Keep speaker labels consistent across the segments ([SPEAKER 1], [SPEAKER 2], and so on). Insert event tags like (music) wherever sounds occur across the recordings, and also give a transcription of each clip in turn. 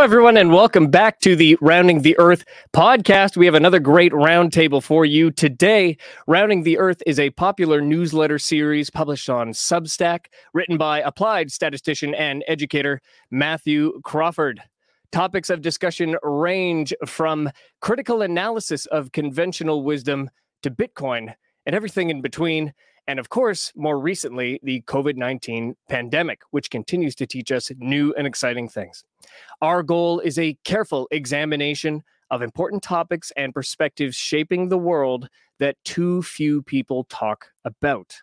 [SPEAKER 1] Everyone, and welcome back to the Rounding the Earth podcast. We have another great roundtable for you today. Rounding the Earth is a popular newsletter series published on Substack, written by applied statistician and educator Matthew Crawford. Topics of discussion range from critical analysis of conventional wisdom to Bitcoin and everything in between. And of course, more recently, the COVID 19 pandemic, which continues to teach us new and exciting things. Our goal is a careful examination of important topics and perspectives shaping the world that too few people talk about.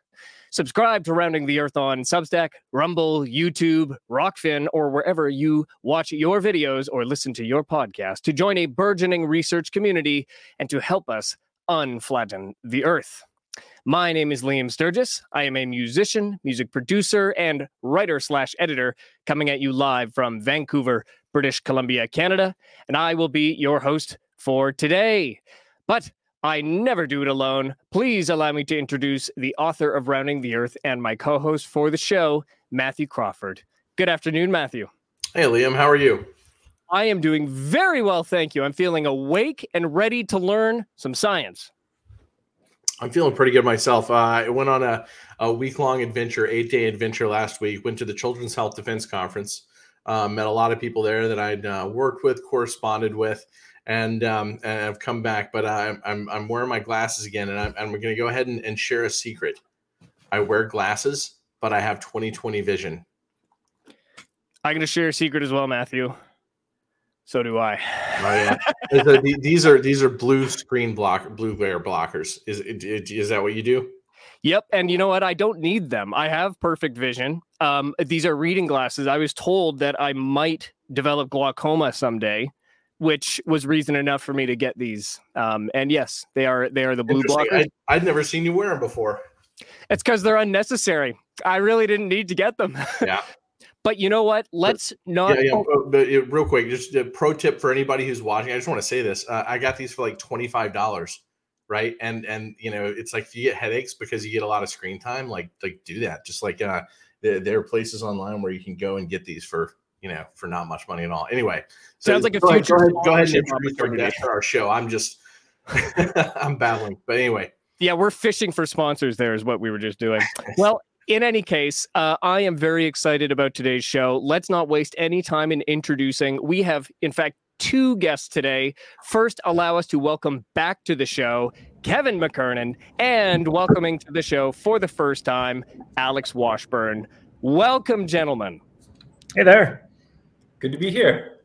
[SPEAKER 1] Subscribe to Rounding the Earth on Substack, Rumble, YouTube, Rockfin, or wherever you watch your videos or listen to your podcast to join a burgeoning research community and to help us unflatten the Earth. My name is Liam Sturgis. I am a musician, music producer, and writer slash editor coming at you live from Vancouver, British Columbia, Canada. And I will be your host for today. But I never do it alone. Please allow me to introduce the author of Rounding the Earth and my co host for the show, Matthew Crawford. Good afternoon, Matthew.
[SPEAKER 2] Hey, Liam. How are you?
[SPEAKER 1] I am doing very well, thank you. I'm feeling awake and ready to learn some science.
[SPEAKER 2] I'm feeling pretty good myself. Uh, I went on a, a week long adventure, eight day adventure last week. Went to the Children's Health Defense Conference. Uh, met a lot of people there that I'd uh, worked with, corresponded with, and um, and I've come back. But I'm I'm, I'm wearing my glasses again, and I'm, I'm going to go ahead and, and share a secret. I wear glasses, but I have 20/20 vision.
[SPEAKER 1] I'm going to share a secret as well, Matthew. So do I.
[SPEAKER 2] oh yeah. (laughs) these are these are blue screen block blue glare blockers. Is is that what you do?
[SPEAKER 1] Yep. And you know what? I don't need them. I have perfect vision. Um, these are reading glasses. I was told that I might develop glaucoma someday, which was reason enough for me to get these. Um, and yes, they are they are the blue blockers.
[SPEAKER 2] I, would never seen you wear them before.
[SPEAKER 1] It's because they're unnecessary. I really didn't need to get them.
[SPEAKER 2] Yeah. (laughs)
[SPEAKER 1] But you know what? Let's not.
[SPEAKER 2] Yeah, yeah. But real quick, just a pro tip for anybody who's watching. I just want to say this. Uh, I got these for like twenty five dollars, right? And and you know, it's like if you get headaches because you get a lot of screen time, like like do that. Just like uh, there, there are places online where you can go and get these for you know for not much money at all. Anyway,
[SPEAKER 1] so sounds like a future.
[SPEAKER 2] Go ahead, go ahead and introduce our guest for our show. I'm just (laughs) I'm babbling, but anyway.
[SPEAKER 1] Yeah, we're fishing for sponsors. There is what we were just doing. (laughs) Well, in any case, uh, I am very excited about today's show. Let's not waste any time in introducing. We have, in fact, two guests today. First, allow us to welcome back to the show Kevin McKernan and welcoming to the show for the first time, Alex Washburn. Welcome, gentlemen.
[SPEAKER 3] Hey there. Good to be here.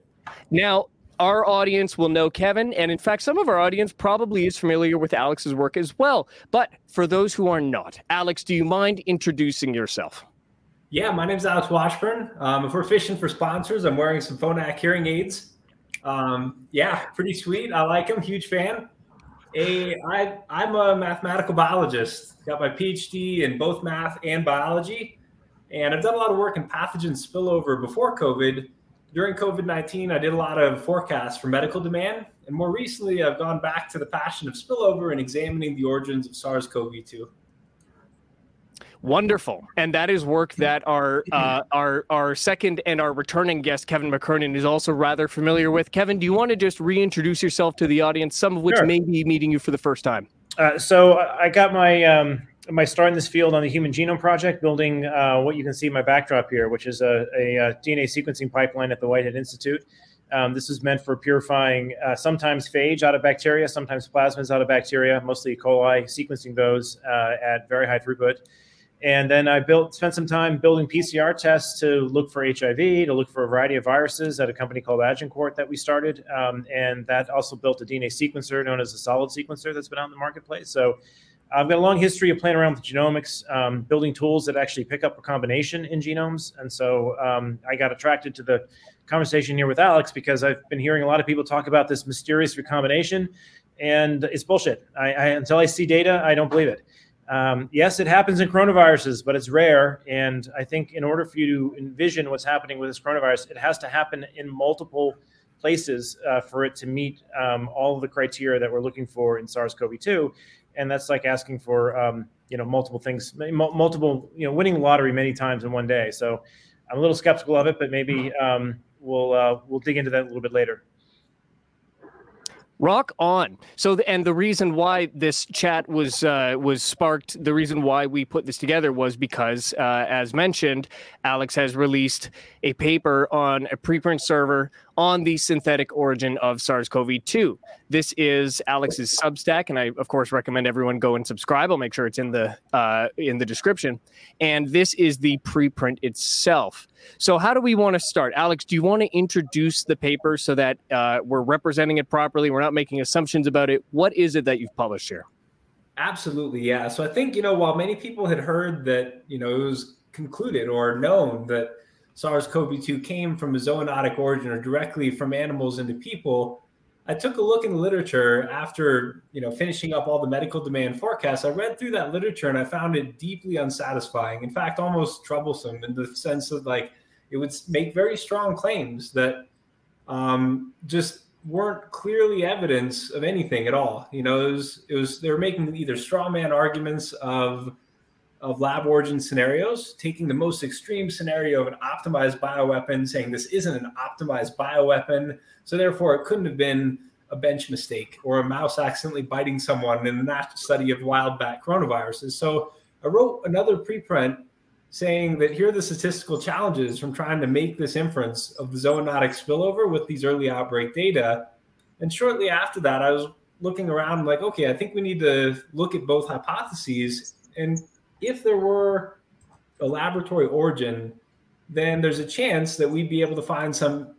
[SPEAKER 1] Now, our audience will know Kevin, and in fact, some of our audience probably is familiar with Alex's work as well. But for those who are not, Alex, do you mind introducing yourself?
[SPEAKER 3] Yeah, my name is Alex Washburn. Um, if we're fishing for sponsors, I'm wearing some Phonak hearing aids. Um, yeah, pretty sweet. I like them. Huge fan. A, I, I'm a mathematical biologist. Got my PhD in both math and biology, and I've done a lot of work in pathogen spillover before COVID during COVID 19, I did a lot of forecasts for medical demand. And more recently, I've gone back to the passion of spillover and examining the origins of SARS CoV 2.
[SPEAKER 1] Wonderful, and that is work that our (laughs) uh, our our second and our returning guest Kevin McKernan is also rather familiar with. Kevin, do you want to just reintroduce yourself to the audience, some of which sure. may be meeting you for the first time?
[SPEAKER 3] Uh, so I got my um, my start in this field on the Human Genome Project, building uh, what you can see in my backdrop here, which is a, a, a DNA sequencing pipeline at the Whitehead Institute. Um, this is meant for purifying uh, sometimes phage out of bacteria, sometimes plasmids out of bacteria, mostly E. coli, sequencing those uh, at very high throughput. And then I built, spent some time building PCR tests to look for HIV, to look for a variety of viruses at a company called Agincourt that we started. Um, and that also built a DNA sequencer known as a solid sequencer that's been out in the marketplace. So I've got a long history of playing around with genomics, um, building tools that actually pick up a combination in genomes. And so um, I got attracted to the conversation here with Alex because I've been hearing a lot of people talk about this mysterious recombination, and it's bullshit. I, I, until I see data, I don't believe it. Um, yes, it happens in coronaviruses, but it's rare. And I think in order for you to envision what's happening with this coronavirus, it has to happen in multiple places uh, for it to meet um, all the criteria that we're looking for in SARS-CoV-2 and that's like asking for um, you know multiple things, multiple you know winning lottery many times in one day. So I'm a little skeptical of it, but maybe um, we'll uh, we'll dig into that a little bit later.
[SPEAKER 1] Rock on. So, and the reason why this chat was uh, was sparked, the reason why we put this together was because, uh, as mentioned, Alex has released a paper on a preprint server on the synthetic origin of SARS-CoV-2. This is Alex's Substack, and I, of course, recommend everyone go and subscribe. I'll make sure it's in the uh, in the description. And this is the preprint itself. So, how do we want to start, Alex? Do you want to introduce the paper so that uh, we're representing it properly? We're not making assumptions about it. What is it that you've published here?
[SPEAKER 4] Absolutely, yeah. So I think you know, while many people had heard that you know it was concluded or known that SARS-CoV-2 came from a zoonotic origin or directly from animals into people, I took a look in the literature after you know finishing up all the medical demand forecasts. I read through that literature and I found it deeply unsatisfying. In fact, almost troublesome in the sense that like it would make very strong claims that um, just weren't clearly evidence of anything at all. You know, it was it was they were making either straw man arguments of of lab origin scenarios, taking the most extreme scenario of an optimized bioweapon, saying this isn't an optimized bioweapon. So therefore, it couldn't have been a bench mistake or a mouse accidentally biting someone in a natural study of wild bat coronaviruses. So I wrote another preprint saying that here are the statistical challenges from trying to make this inference of the zoonotic spillover with these early outbreak data. And shortly after that, I was looking around like, okay, I think we need to look at both hypotheses and if there were a laboratory origin, then there's a chance that we'd be able to find some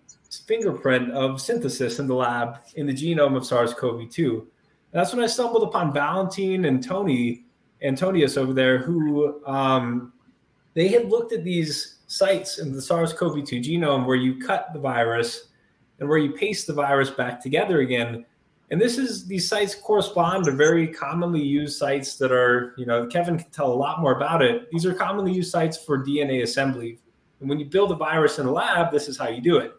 [SPEAKER 4] fingerprint of synthesis in the lab in the genome of SARS-CoV-2. that's when I stumbled upon Valentine and Tony Antonius over there, who um, they had looked at these sites in the SARS-CoV-2 genome where you cut the virus and where you paste the virus back together again and this is these sites correspond to very commonly used sites that are, you know, Kevin can tell a lot more about it. These are commonly used sites for DNA assembly. And when you build a virus in a lab, this is how you do it.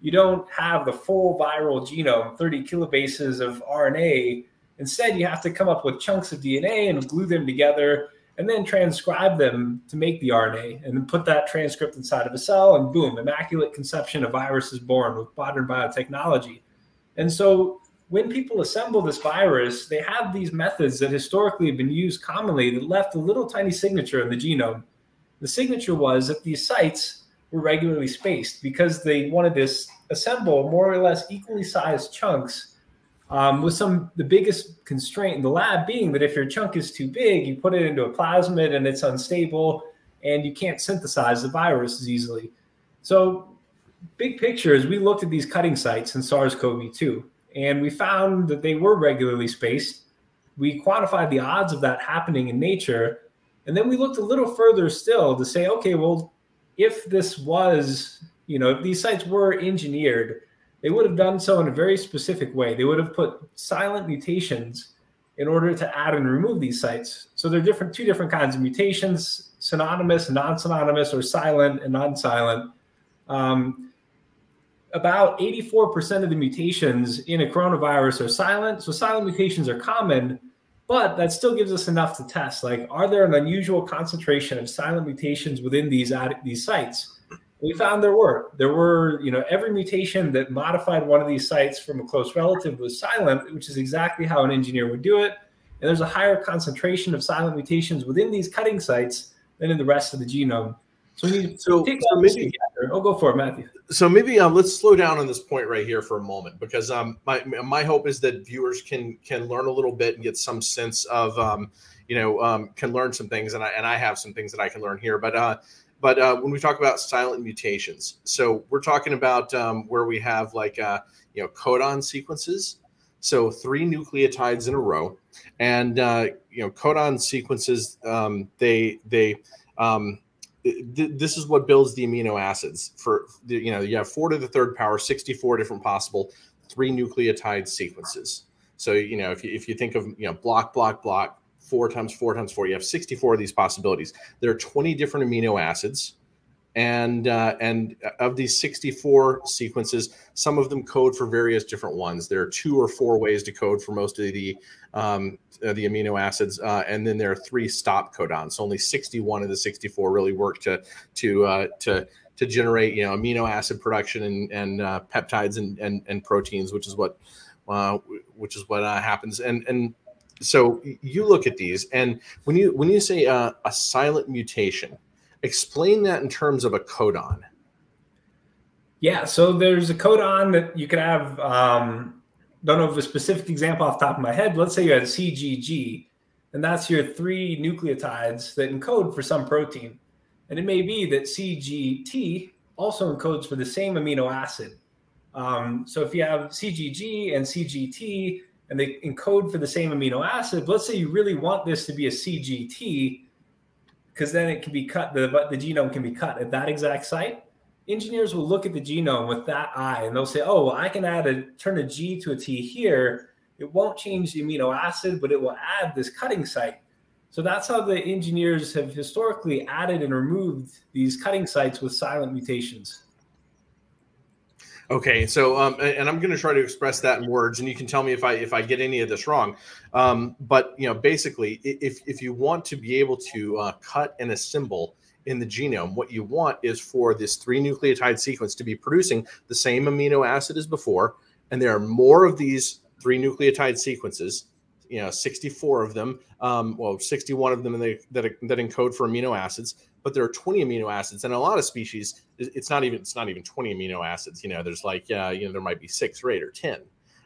[SPEAKER 4] You don't have the full viral genome, 30 kilobases of RNA. Instead, you have to come up with chunks of DNA and glue them together and then transcribe them to make the RNA and then put that transcript inside of a cell and boom, immaculate conception of virus is born with modern biotechnology. And so when people assemble this virus, they have these methods that historically have been used commonly that left a little tiny signature in the genome. The signature was that these sites were regularly spaced because they wanted to assemble more or less equally sized chunks. Um, with some the biggest constraint in the lab being that if your chunk is too big, you put it into a plasmid and it's unstable, and you can't synthesize the virus as easily. So, big picture is we looked at these cutting sites in SARS-CoV-2 and we found that they were regularly spaced. We quantified the odds of that happening in nature. And then we looked a little further still to say, okay, well, if this was, you know, if these sites were engineered, they would have done so in a very specific way. They would have put silent mutations in order to add and remove these sites. So there are different two different kinds of mutations: synonymous, non-synonymous, or silent and non-silent. Um, about 84% of the mutations in a coronavirus are silent. So silent mutations are common, but that still gives us enough to test. Like, are there an unusual concentration of silent mutations within these these sites? We found there were. There were, you know, every mutation that modified one of these sites from a close relative was silent, which is exactly how an engineer would do it. And there's a higher concentration of silent mutations within these cutting sites than in the rest of the genome. So we need to so, take so maybe, together. Oh, go for it, Matthew.
[SPEAKER 2] So maybe um, let's slow down on this point right here for a moment because um, my my hope is that viewers can can learn a little bit and get some sense of um, you know um, can learn some things and I and I have some things that I can learn here. But uh, but uh, when we talk about silent mutations, so we're talking about um, where we have like uh, you know codon sequences. So three nucleotides in a row, and uh, you know codon sequences. They they this is what builds the amino acids for you know you have four to the third power 64 different possible three nucleotide sequences. So you know if you, if you think of you know block block block four times four times four you have 64 of these possibilities. There are 20 different amino acids and uh, and of these 64 sequences some of them code for various different ones there are two or four ways to code for most of the um, uh, the amino acids uh, and then there are three stop codons so only 61 of the 64 really work to to uh, to to generate you know amino acid production and and uh, peptides and, and and proteins, which is what uh, which is what uh, happens. And and so you look at these, and when you when you say uh, a silent mutation, explain that in terms of a codon.
[SPEAKER 4] Yeah, so there's a codon that you could have. Um, don't know of a specific example off the top of my head. Let's say you had CGG, and that's your three nucleotides that encode for some protein. And it may be that CGT also encodes for the same amino acid. Um, so if you have CGG and CGT and they encode for the same amino acid, let's say you really want this to be a CGT, because then it can be cut, the, the genome can be cut at that exact site. Engineers will look at the genome with that eye and they'll say, oh, well, I can add a turn a G to a T here. It won't change the amino acid, but it will add this cutting site. So that's how the engineers have historically added and removed these cutting sites with silent mutations.
[SPEAKER 2] Okay, so um, and I'm going to try to express that in words, and you can tell me if I if I get any of this wrong. Um, but you know, basically, if if you want to be able to uh, cut and assemble in the genome, what you want is for this three nucleotide sequence to be producing the same amino acid as before, and there are more of these three nucleotide sequences you know 64 of them um, well 61 of them that, that that encode for amino acids but there are 20 amino acids and a lot of species it's not even it's not even 20 amino acids you know there's like uh, you know there might be six or eight or 10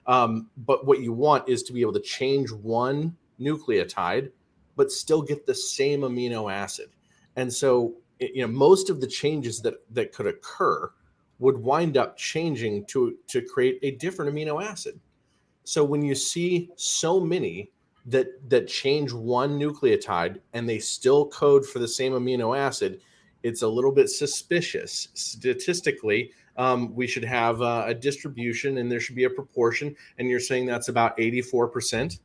[SPEAKER 2] um, but what you want is to be able to change one nucleotide but still get the same amino acid. And so you know most of the changes that that could occur would wind up changing to to create a different amino acid. So when you see so many that that change one nucleotide and they still code for the same amino acid, it's a little bit suspicious. Statistically, um, we should have a, a, distribution and there should be a proportion. And you're saying that's about 84%.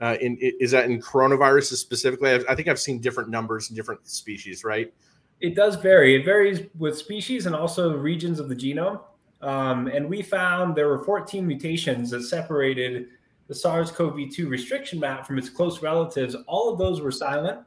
[SPEAKER 2] Uh, in, is that in coronaviruses specifically? I've, I think I've seen different numbers in different species, right?
[SPEAKER 4] It does vary. It varies with species and also regions of the genome. Um, and we found there were 14 mutations that separated the SARS CoV 2 restriction map from its close relatives. All of those were silent.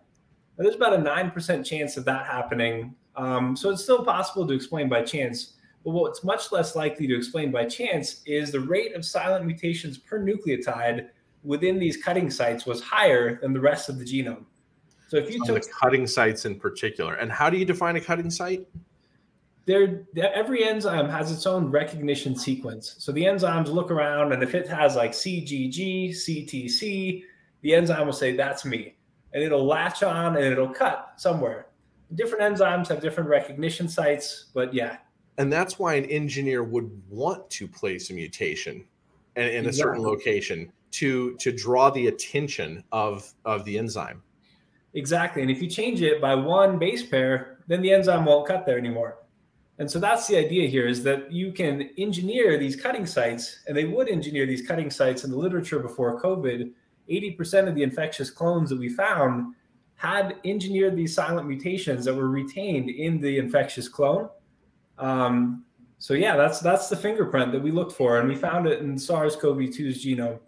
[SPEAKER 4] And there's about a 9% chance of that happening. Um, so it's still possible to explain by chance. But what's much less likely to explain by chance is the rate of silent mutations per nucleotide within these cutting sites was higher than the rest of the genome.
[SPEAKER 2] So if you took the cutting sites in particular, and how do you define a cutting site?
[SPEAKER 4] There every enzyme has its own recognition sequence. So the enzymes look around, and if it has like CGG, CTC, the enzyme will say that's me, and it'll latch on and it'll cut somewhere. Different enzymes have different recognition sites, but yeah.
[SPEAKER 2] And that's why an engineer would want to place a mutation in, in a certain location to to draw the attention of of the enzyme.
[SPEAKER 4] Exactly, and if you change it by one base pair, then the enzyme won't cut there anymore. And so that's the idea here is that you can engineer these cutting sites, and they would engineer these cutting sites in the literature before COVID. 80% of the infectious clones that we found had engineered these silent mutations that were retained in the infectious clone. Um, so yeah, that's that's the fingerprint that we looked for, and we found it in SARS-CoV-2's genome.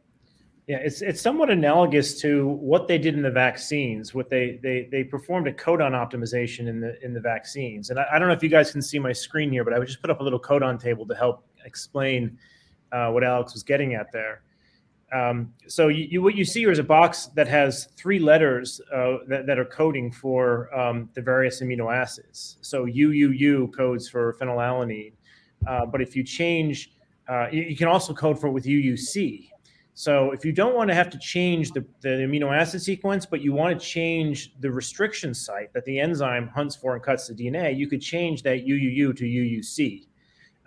[SPEAKER 3] Yeah, it's it's somewhat analogous to what they did in the vaccines. What they they they performed a codon optimization in the in the vaccines. And I, I don't know if you guys can see my screen here, but I would just put up a little codon table to help explain uh, what Alex was getting at there. Um, so you, you, what you see here is a box that has three letters uh, that, that, are coding for um, the various amino acids. So UUU codes for phenylalanine, uh, but if you change, uh, you, you, can also code for it with UUC. So if you don't want to have to change the, the amino acid sequence, but you want to change the restriction site that the enzyme hunts for and cuts the DNA, you could change that UUU to UUC.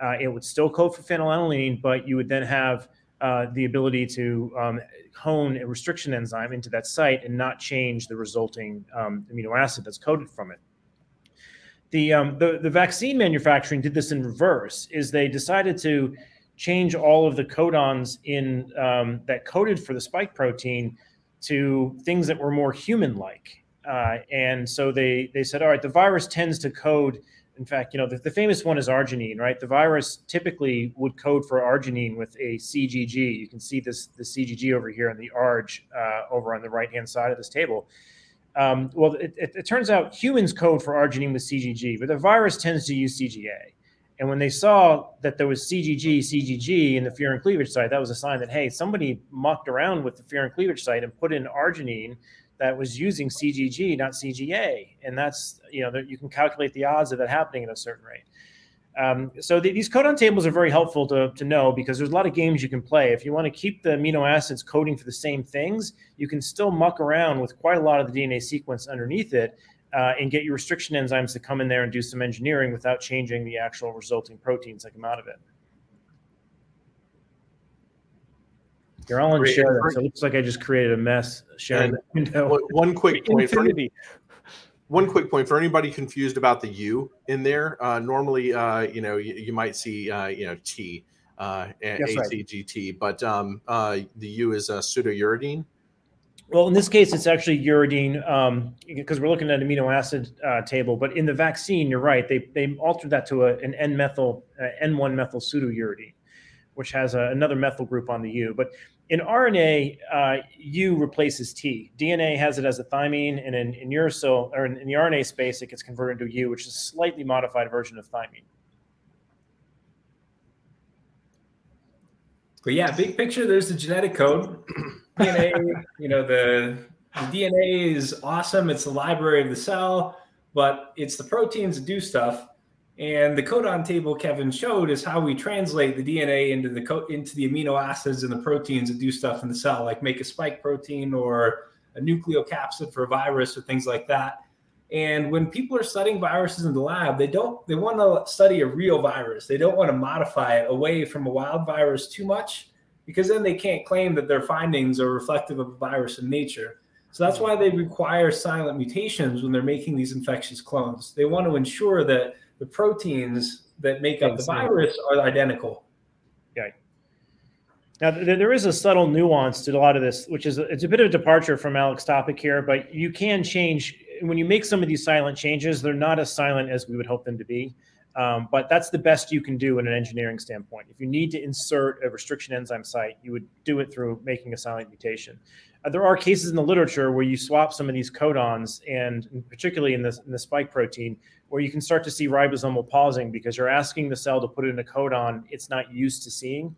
[SPEAKER 3] Uh, it would still code for phenylalanine, but you would then have uh, the ability to um, hone a restriction enzyme into that site and not change the resulting um, amino acid that's coded from it. The, um, the, the vaccine manufacturing did this in reverse, is they decided to change all of the codons in um, that coded for the spike protein to things that were more human-like. Uh, and so they they said, all right, the virus tends to code. In fact, you know, the, the, famous one is arginine, right? The virus typically would code for arginine with a CGG. You can see this the CGG over here and the ARG uh, over on the right hand side of this table. Um, well, it, it, it, turns out humans code for arginine with CGG, but the virus tends to use CGA. And when they saw that there was CGG, CGG in the furin cleavage site, that was a sign that, hey, somebody mucked around with the furin cleavage site and put in arginine that was using CGG, not CGA. And that's, you know, you can calculate the odds of that happening at a certain rate. Um, so the, these codon tables are very helpful to, to know because there's a lot of games you can play. If you want to keep the amino acids coding for the same things, you can still muck around with quite a lot of the DNA sequence underneath it uh, and get your restriction enzymes to come in there and do some engineering without changing the actual resulting proteins that come out of it. You're all in share, so it looks like I just created a mess sharing the
[SPEAKER 2] window. One quick (laughs) point for anybody, one quick point for anybody confused about the U in there. Uh, normally, uh, you know, you, you might see, uh, you know, T, uh, ACGT, right. but um, uh, the U is a pseudouridine.
[SPEAKER 3] Well, in this case, it's actually uridine um, because we're looking at an amino acid uh, table. But in the vaccine, you're right; they they altered that to a, an N-methyl uh, N1 methyl pseudouridine, which has a, another methyl group on the U. But in RNA, uh, U replaces T. DNA has it as a thymine, and in, in uracil or in, in, the RNA space, it gets converted to U, which is a slightly modified version of thymine.
[SPEAKER 4] But yeah, big picture. There's the genetic code. DNA, you know, the, the DNA is awesome. It's the library of the cell, but it's the proteins that do stuff. And the codon table Kevin showed is how we translate the DNA into the co- into the amino acids and the proteins that do stuff in the cell, like make a spike protein or a nucleocapsid for a virus or things like that. And when people are studying viruses in the lab, they don't they want to study a real virus. They don't want to modify it away from a wild virus too much because then they can't claim that their findings are reflective of a virus in nature. So that's why they require silent mutations when they're making these infectious clones. They want to ensure that the proteins that make up the virus are identical.
[SPEAKER 3] Yeah. Now there is a subtle nuance to a lot of this, which is it's a bit of a departure from Alex's topic here, but you can change when you make some of these silent changes. They're not as silent as we would hope them to be, um, but that's the best you can do in an engineering standpoint. If you need to insert a restriction enzyme site, you would do it through making a silent mutation. Uh, there are cases in the literature where you swap some of these codons, and particularly in the, in the spike protein, where you can start to see ribosomal pausing because you're asking the cell to put in a codon it's not used to seeing.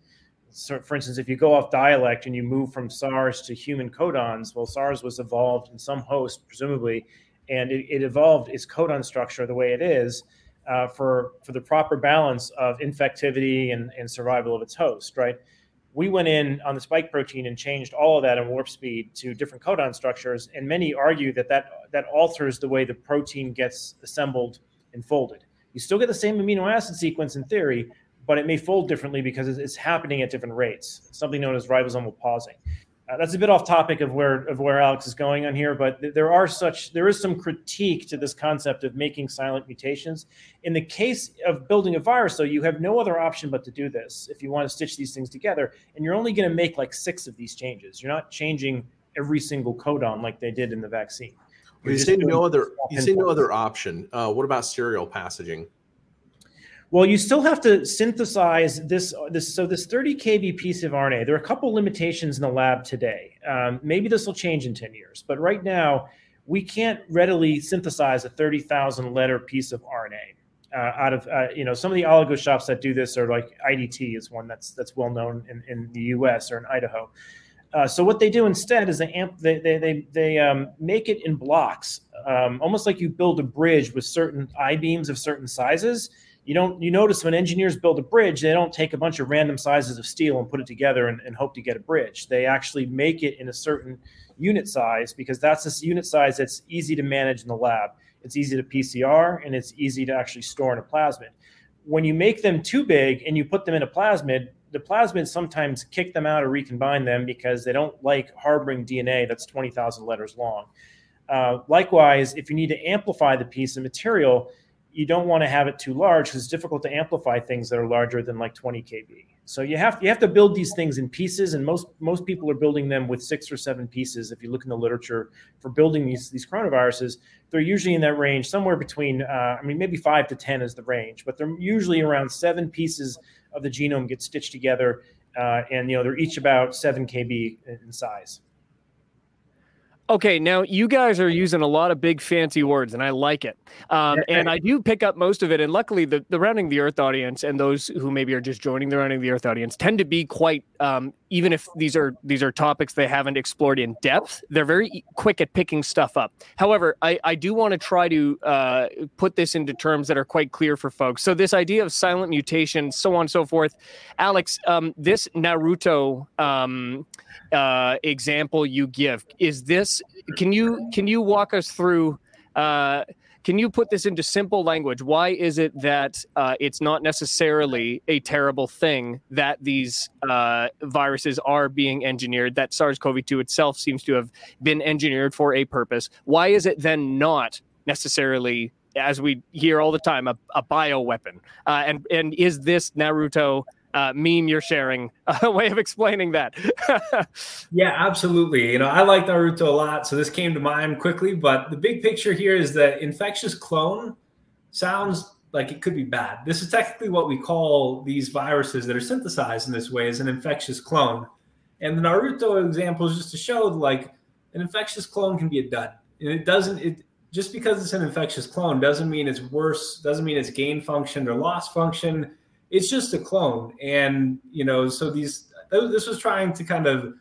[SPEAKER 3] So, for instance, if you go off dialect and you move from SARS to human codons, well, SARS was evolved in some host, presumably, and it, it evolved its codon structure the way it is uh, for for the proper balance of infectivity and, and survival of its host, right? we went in on the spike protein and changed all of that in warp speed to different codon structures. And many argue that that, that alters the way the protein gets assembled and folded. You still get the same amino acid sequence in theory, but it may fold differently because it's happening at different rates, something known as ribosomal pausing. Uh, that's a bit off topic of where of where Alex is going on here, but th- there are such there is some critique to this concept of making silent mutations. In the case of building a virus, though, you have no other option but to do this if you want to stitch these things together, and you're only going to make like six of these changes. You're not changing every single codon like they did in the vaccine.
[SPEAKER 2] you say no other. You say no other option. Uh, what about serial passaging?
[SPEAKER 3] Well, you still have to synthesize this. This so this 30 kb piece of RNA. There are a couple limitations in the lab today. Um, maybe this will change in 10 years, but right now we can't readily synthesize a 30,000 letter piece of RNA. Uh, out of uh, you know some of the oligo shops that do this are like IDT is one that's that's well known in, in the U.S. or in Idaho. Uh, so what they do instead is they amp they they they, they um, make it in blocks, um, almost like you build a bridge with certain I beams of certain sizes you don't you notice when engineers build a bridge they don't take a bunch of random sizes of steel and put it together and, and hope to get a bridge. They actually make it in a certain unit size because that's this unit size that's easy to manage in the lab. It's easy to pcr and it's easy to actually store in a plasmid. When you make them too big and you put them in a plasmid the plasmids sometimes kick them out or recombine them because they don't like harboring dna that's 20000 letters long. Uh, likewise if you need to amplify the piece of material you don't want to have it too large because it's difficult to amplify things that are larger than like 20 kb. So you have you have to build these things in pieces, and most most people are building them with six or seven pieces. If you look in the literature for building these these coronaviruses, they're usually in that range, somewhere between uh, I mean maybe five to ten is the range, but they're usually around seven pieces of the genome get stitched together, uh, and you know they're each about seven kb in size.
[SPEAKER 1] Okay, now you guys are using a lot of big fancy words, and I like it. Um, and I do pick up most of it. And luckily, the, the Rounding the Earth audience and those who maybe are just joining the Rounding the Earth audience tend to be quite, um, even if these are these are topics they haven't explored in depth, they're very quick at picking stuff up. However, I, I do want to try to uh, put this into terms that are quite clear for folks. So this idea of silent mutation, so on and so forth. Alex, um, this Naruto um, uh, example you give is this can you can you walk us through uh, can you put this into simple language? Why is it that uh, it's not necessarily a terrible thing that these uh, viruses are being engineered that sars-cov-2 itself seems to have been engineered for a purpose? Why is it then not necessarily as we hear all the time a, a bioweapon? Uh, and and is this naruto uh, meme you're sharing (laughs) a way of explaining that. (laughs)
[SPEAKER 4] yeah, absolutely. You know, I like Naruto a lot, so this came to mind quickly. But the big picture here is that infectious clone sounds like it could be bad. This is technically what we call these viruses that are synthesized in this way as an infectious clone. And the Naruto example is just to show like an infectious clone can be a dud. And it doesn't it just because it's an infectious clone doesn't mean it's worse, doesn't mean it's gain function or loss function it's just a clone. And you know so these this was trying to kind of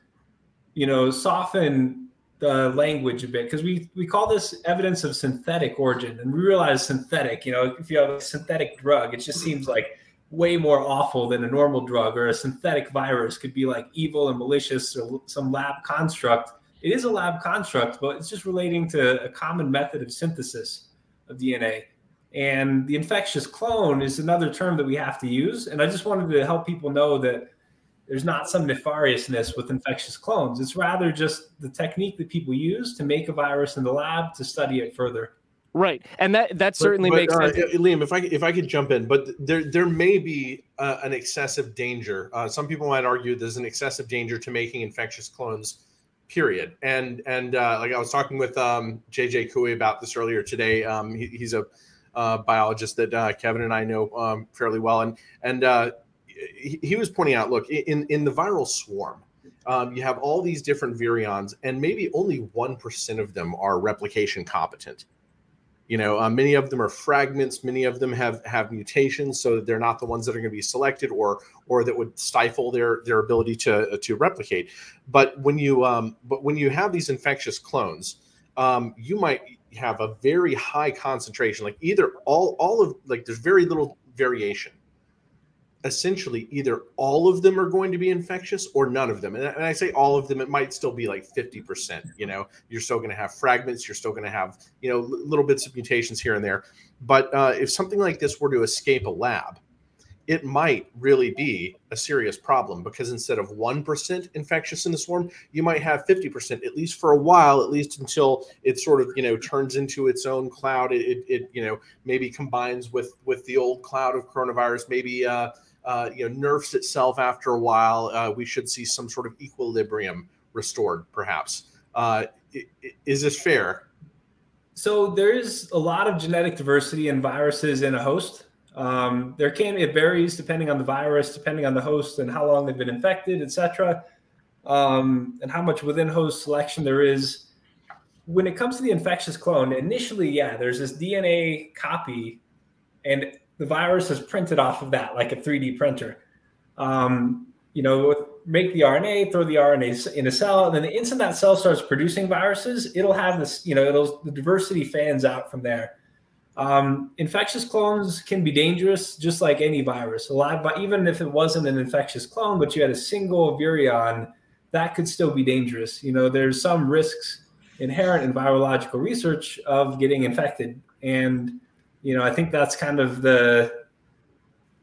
[SPEAKER 4] you know soften the language a bit because we we call this evidence of synthetic origin. And we realize synthetic you know if you have a synthetic drug it just seems like way more awful than a normal drug or a synthetic virus could be like evil and malicious or some lab construct. It is a lab construct but it's just relating to a common method of synthesis of dna and the infectious clone is another term that we have to use. And I just wanted to help people know that there's not some nefariousness with infectious clones. It's rather just the technique that people use to make a virus in the lab to study it further.
[SPEAKER 1] Right, and that that certainly
[SPEAKER 2] but,
[SPEAKER 1] makes
[SPEAKER 2] uh,
[SPEAKER 1] sense.
[SPEAKER 2] Liam, if I if I could jump in, but there there may be uh, an excessive danger. Uh, some people might argue there's an excessive danger to making infectious clones. Period. And and uh, like I was talking with um, JJ Couey about this earlier today. Um, he, he's a biologist that uh, Kevin and I know um, fairly well, and and uh, he, he, was pointing out, look, in in the viral swarm, um, you have all these different virions, and maybe only one percent of them are replication competent. You know, uh, many of them are fragments. Many of them have have mutations, so they're not the ones that are going to be selected, or or that would stifle their their ability to to replicate. But when you um, but when you have these infectious clones, um, you might have a very high concentration like either all all of like there's very little variation. Essentially either all of them are going to be infectious or none of them. And, and i say all of them it might still be like 50% you know? You're still going to have fragments you're still going to have you know little bits of mutations here and there. But uh, if something like this were to escape a lab it might really be a serious problem because instead of 1% infectious in the swarm, you might have 50%, at least for a while, at least until it sort of, you know, turns into its own cloud. It, it, it you know, maybe combines with, with the old cloud of coronavirus, maybe, uh, uh, you know, nerfs itself after a while. Uh, we should see some sort of equilibrium restored, perhaps. Uh, is this fair?
[SPEAKER 4] So there is a lot of genetic diversity in viruses in a host. Um, there can it varies depending on the virus, depending on the host and how long they've been infected, etc., um, and how much within host selection there is. When it comes to the infectious clone, initially, yeah, there's this DNA copy, and the virus is printed off of that like a 3D printer. Um, you know, make the RNA, throw the RNA in a cell, and then the instant that cell starts producing viruses, it'll have this, you know, it'll the diversity fans out from there. Um, infectious clones can be dangerous, just like any virus. A lot, but even if it wasn't an infectious clone, but you had a single virion, that could still be dangerous. You know, there's some risks inherent in virological research of getting infected, and you know, I think that's kind of the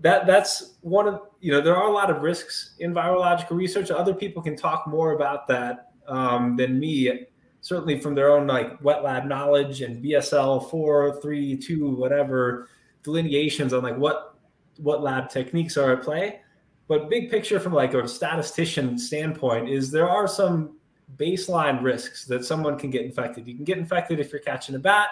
[SPEAKER 4] that that's one of you know there are a lot of risks in virological research. Other people can talk more about that um, than me certainly from their own like wet lab knowledge and BSL four, three, two, whatever delineations on like what what lab techniques are at play. But big picture from like a statistician standpoint is there are some baseline risks that someone can get infected. You can get infected if you're catching a bat.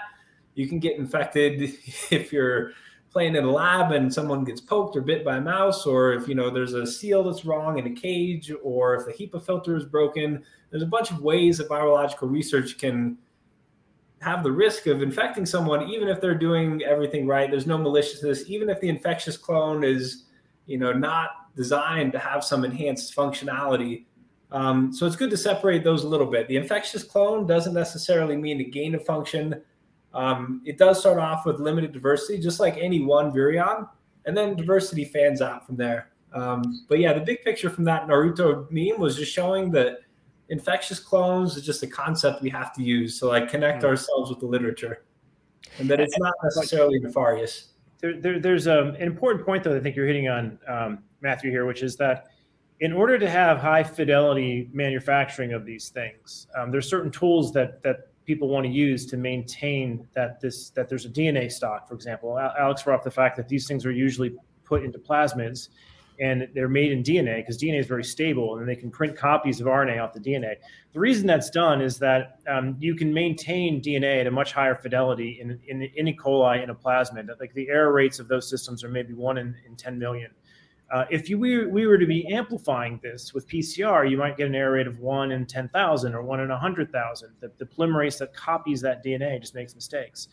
[SPEAKER 4] You can get infected (laughs) if you're playing in a lab and someone gets poked or bit by a mouse, or if you know there's a seal that's wrong in a cage, or if the HEPA filter is broken. There's a bunch of ways that virological research can have the risk of infecting someone, even if they're doing everything right. There's no maliciousness, even if the infectious clone is, you know, not designed to have some enhanced functionality. Um, so it's good to separate those a little bit. The infectious clone doesn't necessarily mean a gain of function um, it does start off with limited diversity, just like any one virion, and then diversity fans out from there. Um, but yeah, the big picture from that Naruto meme was just showing that infectious clones is just a concept we have to use to like connect mm-hmm. ourselves with the literature, and that it's not necessarily nefarious.
[SPEAKER 3] There, there, there's um, an important point though. I think you're hitting on um, Matthew here, which is that in order to have high fidelity manufacturing of these things, um, there's certain tools that that people want to use to maintain that this that there's a DNA stock, for example. Alex brought up the fact that these things are usually put into plasmids and they're made in DNA because DNA is very stable and they can print copies of RNA off the DNA. The reason that's done is that um, you can maintain DNA at a much higher fidelity in, in, in E. coli in a plasmid. Like the error rates of those systems are maybe one in, in 10 million. Uh, if you, we, we were to be amplifying this with PCR, you might get an error rate of one in 10,000 or one in 100,000. The, the polymerase that copies that DNA just makes mistakes.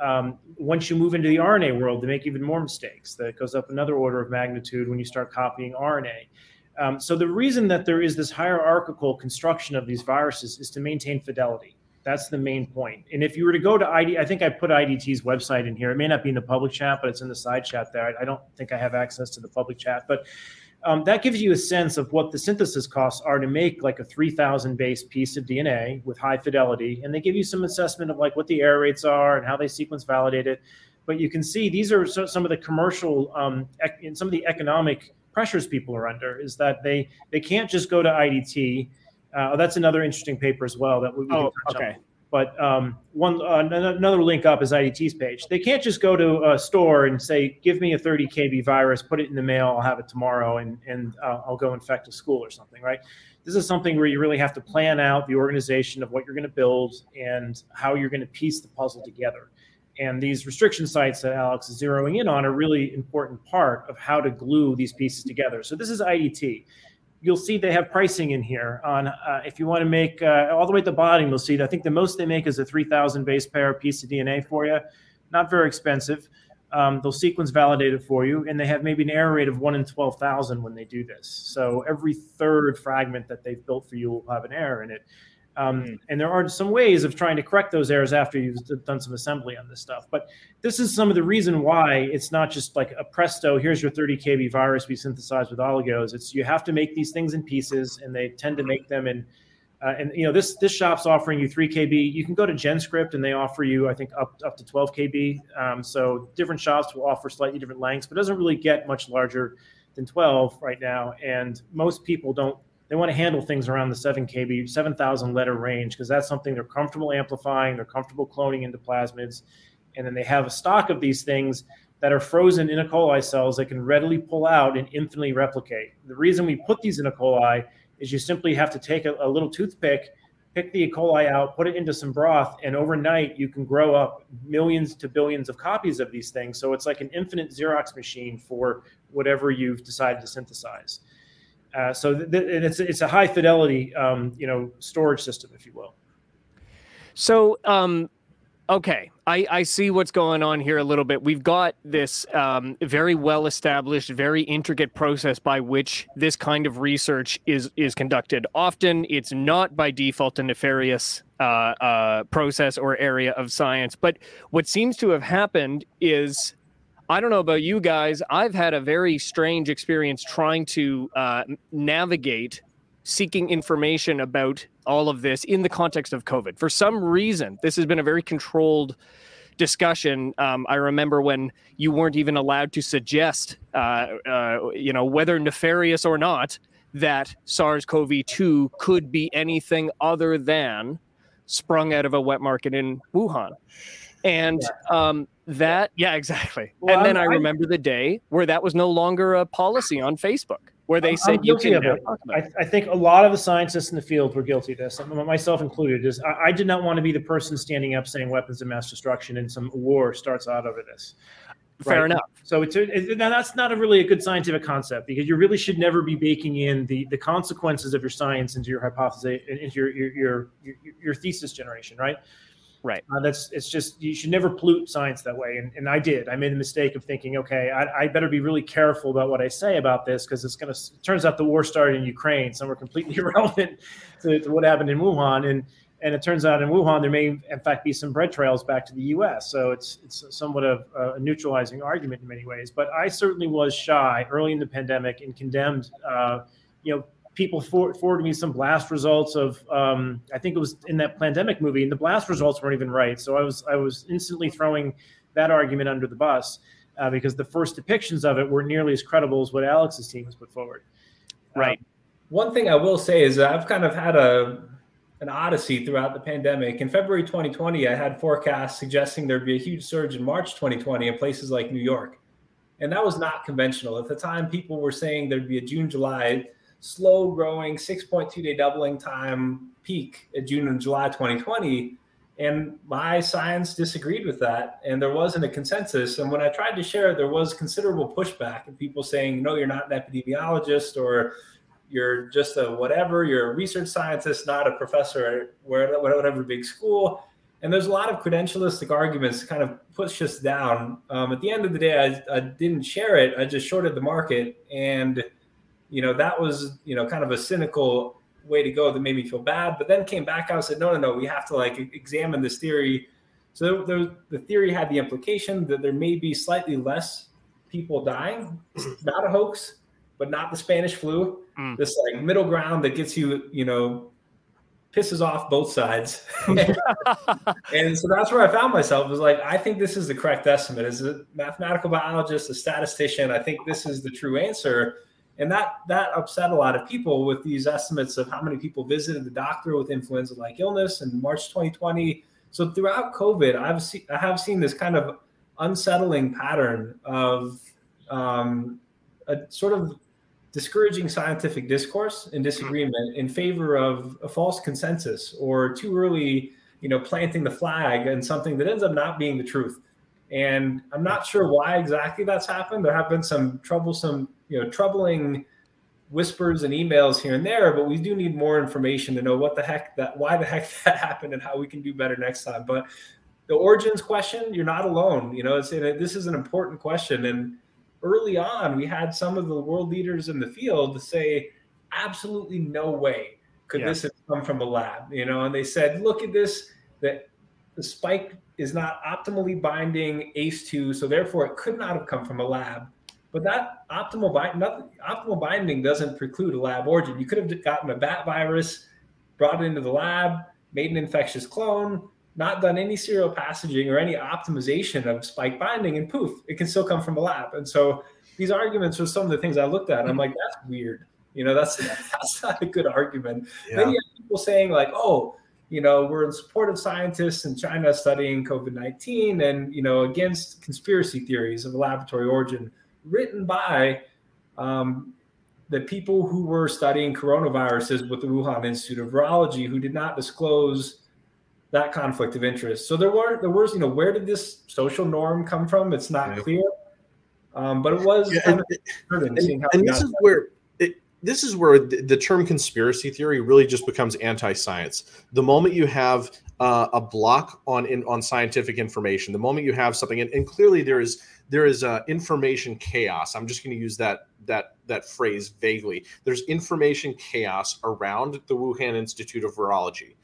[SPEAKER 3] Um, once you move into the RNA world, they make even more mistakes. That goes up another order of magnitude when you start copying RNA. Um, so the reason that there is this hierarchical construction of these viruses is to maintain fidelity. That's the main point. And if you were to go to ID, I think I put IDT's website in here. It may not be in the public chat, but it's in the side chat there. I, I don't think I have access to the public chat, but um, that gives you a sense of what the synthesis costs are to make like a 3000 base piece of DNA with high fidelity. And they give you some assessment of like what the error rates are and how they sequence validate it. But you can see these are some of the commercial um, and some of the economic pressures people are under is that they they can't just go to IDT uh, that's another interesting paper as well that we, we
[SPEAKER 1] oh, okay. On.
[SPEAKER 3] But um, one uh, another link up is IDT's page. They can't just go to a store and say, "Give me a 30 kb virus, put it in the mail, I'll have it tomorrow, and and uh, I'll go infect a school or something." Right? This is something where you really have to plan out the organization of what you're going to build and how you're going to piece the puzzle together. And these restriction sites that Alex is zeroing in on are really important part of how to glue these pieces together. So this is IDT you'll see they have pricing in here on uh, if you want to make uh, all the way at the bottom you'll see i think the most they make is a 3000 base pair piece of dna for you not very expensive. Um, they'll sequence validate it for you and they have maybe an error rate of 1 in 12000 when they do this. So every third fragment that they've built for you will have an error in it um, mm. And there are some ways of trying to correct those errors after you've done some assembly on this stuff. But this is some of the reason why it's not just like a presto, here's your 30 kb virus we synthesized with oligos. It's you have to make these things in pieces, and they tend to make them in. Uh, and you know this this shop's offering you 3 kb. You can go to GenScript and they offer you I think up up to 12 kb. Um, so different shops will offer slightly different lengths, but it doesn't really get much larger than 12 right now. And most people don't they want to handle things around the 7 kb 7000 letter range because that's something they're comfortable amplifying they're comfortable cloning into plasmids and then they have a stock of these things that are frozen in E. coli cells that can readily pull out and infinitely replicate the reason we put these in E. coli is you simply have to take a, a little toothpick pick the E. coli out put it into some broth and overnight you can grow up millions to billions of copies of these things so it's like an infinite xerox machine for whatever you've decided to synthesize uh, so th- th- it's it's a high fidelity, um, you know, storage system, if you will.
[SPEAKER 1] So, um, okay, I, I see what's going on here a little bit. We've got this um, very well established, very intricate process by which this kind of research is is conducted. Often, it's not by default a nefarious uh, uh, process or area of science. But what seems to have happened is I don't know about you guys. I've had a very strange experience trying to uh, navigate seeking information about all of this in the context of COVID. For some reason, this has been a very controlled discussion. Um, I remember when you weren't even allowed to suggest, uh, uh, you know, whether nefarious or not, that SARS-CoV-2 could be anything other than sprung out of a wet market in Wuhan. And um, that, yeah, exactly. Well, and then I'm, i remember the day where that was no longer a policy on Facebook, where they said you can. Of
[SPEAKER 3] it. I, I, think a lot of the scientists in the field were guilty of this, myself included. Is I, I, did not want to be the person standing up saying weapons of mass destruction and some war starts out over this.
[SPEAKER 1] Fair
[SPEAKER 3] right?
[SPEAKER 1] enough.
[SPEAKER 3] So it's it, now that's not a really a good scientific concept because you really should never be baking in the the consequences of your science into your hypothesis into your your your, your, your thesis generation, right?
[SPEAKER 1] Right.
[SPEAKER 3] Uh, that's it's just you should never pollute science that way, and, and I did. I made the mistake of thinking, okay, I, I better be really careful about what I say about this because it's gonna. It turns out the war started in Ukraine, somewhere completely (laughs) irrelevant to, to what happened in Wuhan, and and it turns out in Wuhan there may in fact be some bread trails back to the U.S. So it's it's somewhat of a neutralizing argument in many ways. But I certainly was shy early in the pandemic and condemned, uh, you know, people for, forwarded me some blast results of um, I think it was in that pandemic movie, and the blast results weren't even right. So I was I was instantly throwing that argument under the bus uh, because the first depictions of it were nearly as credible as what Alex's team has put forward.
[SPEAKER 1] Right.
[SPEAKER 4] Um, one thing I will say is I've kind of had a an odyssey throughout the pandemic. In February 2020, I had forecasts suggesting there'd be a huge surge in March 2020 in places like New York. And that was not conventional. At the time, people were saying there'd be a June, July slow growing 6.2 day doubling time peak at June and July 2020. And my science disagreed with that. And there wasn't a consensus. And when I tried to share it, there was considerable pushback and people saying, no, you're not an epidemiologist or you're just a whatever, you're a research scientist, not a professor at whatever big school. And there's a lot of credentialistic arguments to kind of push us down. Um, at the end of the day, I, I didn't share it. I just shorted the market. And you know, that was, you know, kind of a cynical way to go that made me feel bad. But then came back out and said, no, no, no, we have to like examine this theory. So there, the theory had the implication that there may be slightly less people dying, not a hoax, but not the Spanish flu. Mm. This like middle ground that gets you, you know, pisses off both sides. (laughs) and so that's where I found myself was like, I think this is the correct estimate. As a mathematical biologist, a statistician, I think this is the true answer and that that upset a lot of people with these estimates of how many people visited the doctor with influenza-like illness in March 2020. So throughout COVID, I've seen I have seen this kind of unsettling pattern of um, a sort of discouraging scientific discourse and disagreement in favor of a false consensus or too early, you know, planting the flag and something that ends up not being the truth. And I'm not sure why exactly that's happened. There have been some troublesome you know troubling whispers and emails here and there, but we do need more information to know what the heck that why the heck (laughs) that happened and how we can do better next time. But the origins question, you're not alone. You know, it's this is an important question, and early on, we had some of the world leaders in the field say, absolutely no way could yeah. this have come from a lab. You know, and they said, look at this that the spike is not optimally binding ACE2, so therefore it could not have come from a lab. But that optimal bind, nothing, optimal binding doesn't preclude a lab origin. You could have gotten a bat virus, brought it into the lab, made an infectious clone, not done any serial passaging or any optimization of spike binding, and poof, it can still come from a lab. And so these arguments are some of the things I looked at. I'm like, that's weird. You know, that's (laughs) that's not a good argument. Yeah. Then you have people saying like, oh, you know, we're in support of scientists in China studying COVID 19 and, you know, against conspiracy theories of a laboratory origin written by um, the people who were studying coronaviruses with the Wuhan Institute of Virology who did not disclose that conflict of interest. So there were there was you know where did this social norm come from? It's not yeah. clear, um, but it was. Yeah, and,
[SPEAKER 2] and, and this is where this is where the, term conspiracy theory really just becomes anti-science. The moment you have uh, a block on in, on scientific information, the moment you have something, and, and clearly there is there is uh, information chaos. I'm just going to use that that that phrase vaguely. There's information chaos around the Wuhan Institute of Virology.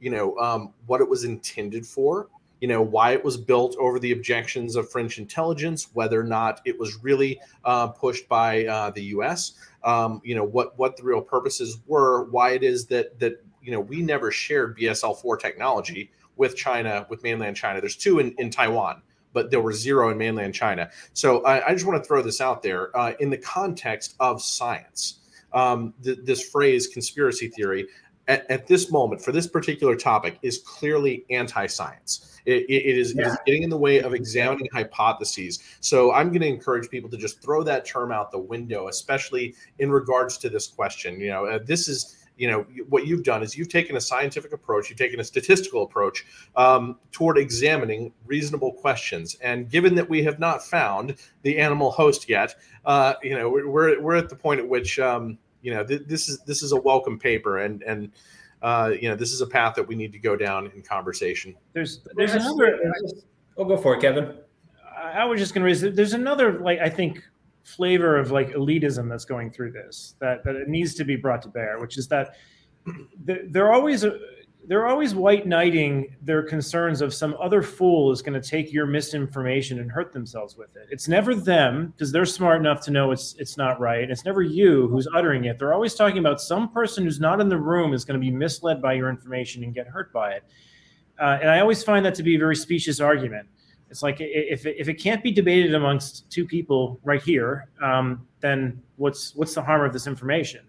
[SPEAKER 2] You know um, what it was intended for. You know why it was built over the objections of French intelligence, whether or not it was really uh, pushed by uh, the U.S. Um, you know what what the real purposes were, why it is that that you know we never shared BSL-4 technology with China, with mainland China. There's two in, in Taiwan but there were zero in mainland China. So I, I just want to throw this out there uh, in the context of science. Um, th- this phrase conspiracy theory at, at, this moment for this particular topic is clearly anti-science. it, it, is, yeah. it is getting in the way of examining hypotheses. So I'm going to encourage people to just throw that term out the window, especially in regards to this question. You know, uh, this is you know what you've done is you've taken a scientific approach you've taken a statistical approach um, toward examining reasonable questions and given that we have not found the animal host yet uh, you know we're, we're at the point at which um, you know th- this is this is a welcome paper and and uh, you know this is a path that we need to go down in conversation.
[SPEAKER 3] There's there's another
[SPEAKER 4] i'll go for it kevin.
[SPEAKER 3] I was just going to raise there's another like i think flavor of like elitism that's going through this that that it needs to be brought to bear, which is that they're always they're always white knighting their concerns of some other fool is going to take your misinformation and hurt themselves with it. It's never them because they're smart enough to know it's it's not right. It's never you who's uttering it. They're always talking about some person who's not in the room is going to be misled by your information and get hurt by it. Uh, and I always find that to be a very specious argument. It's like if if it can't be debated amongst two people right here, um, then what's what's the harm of this information?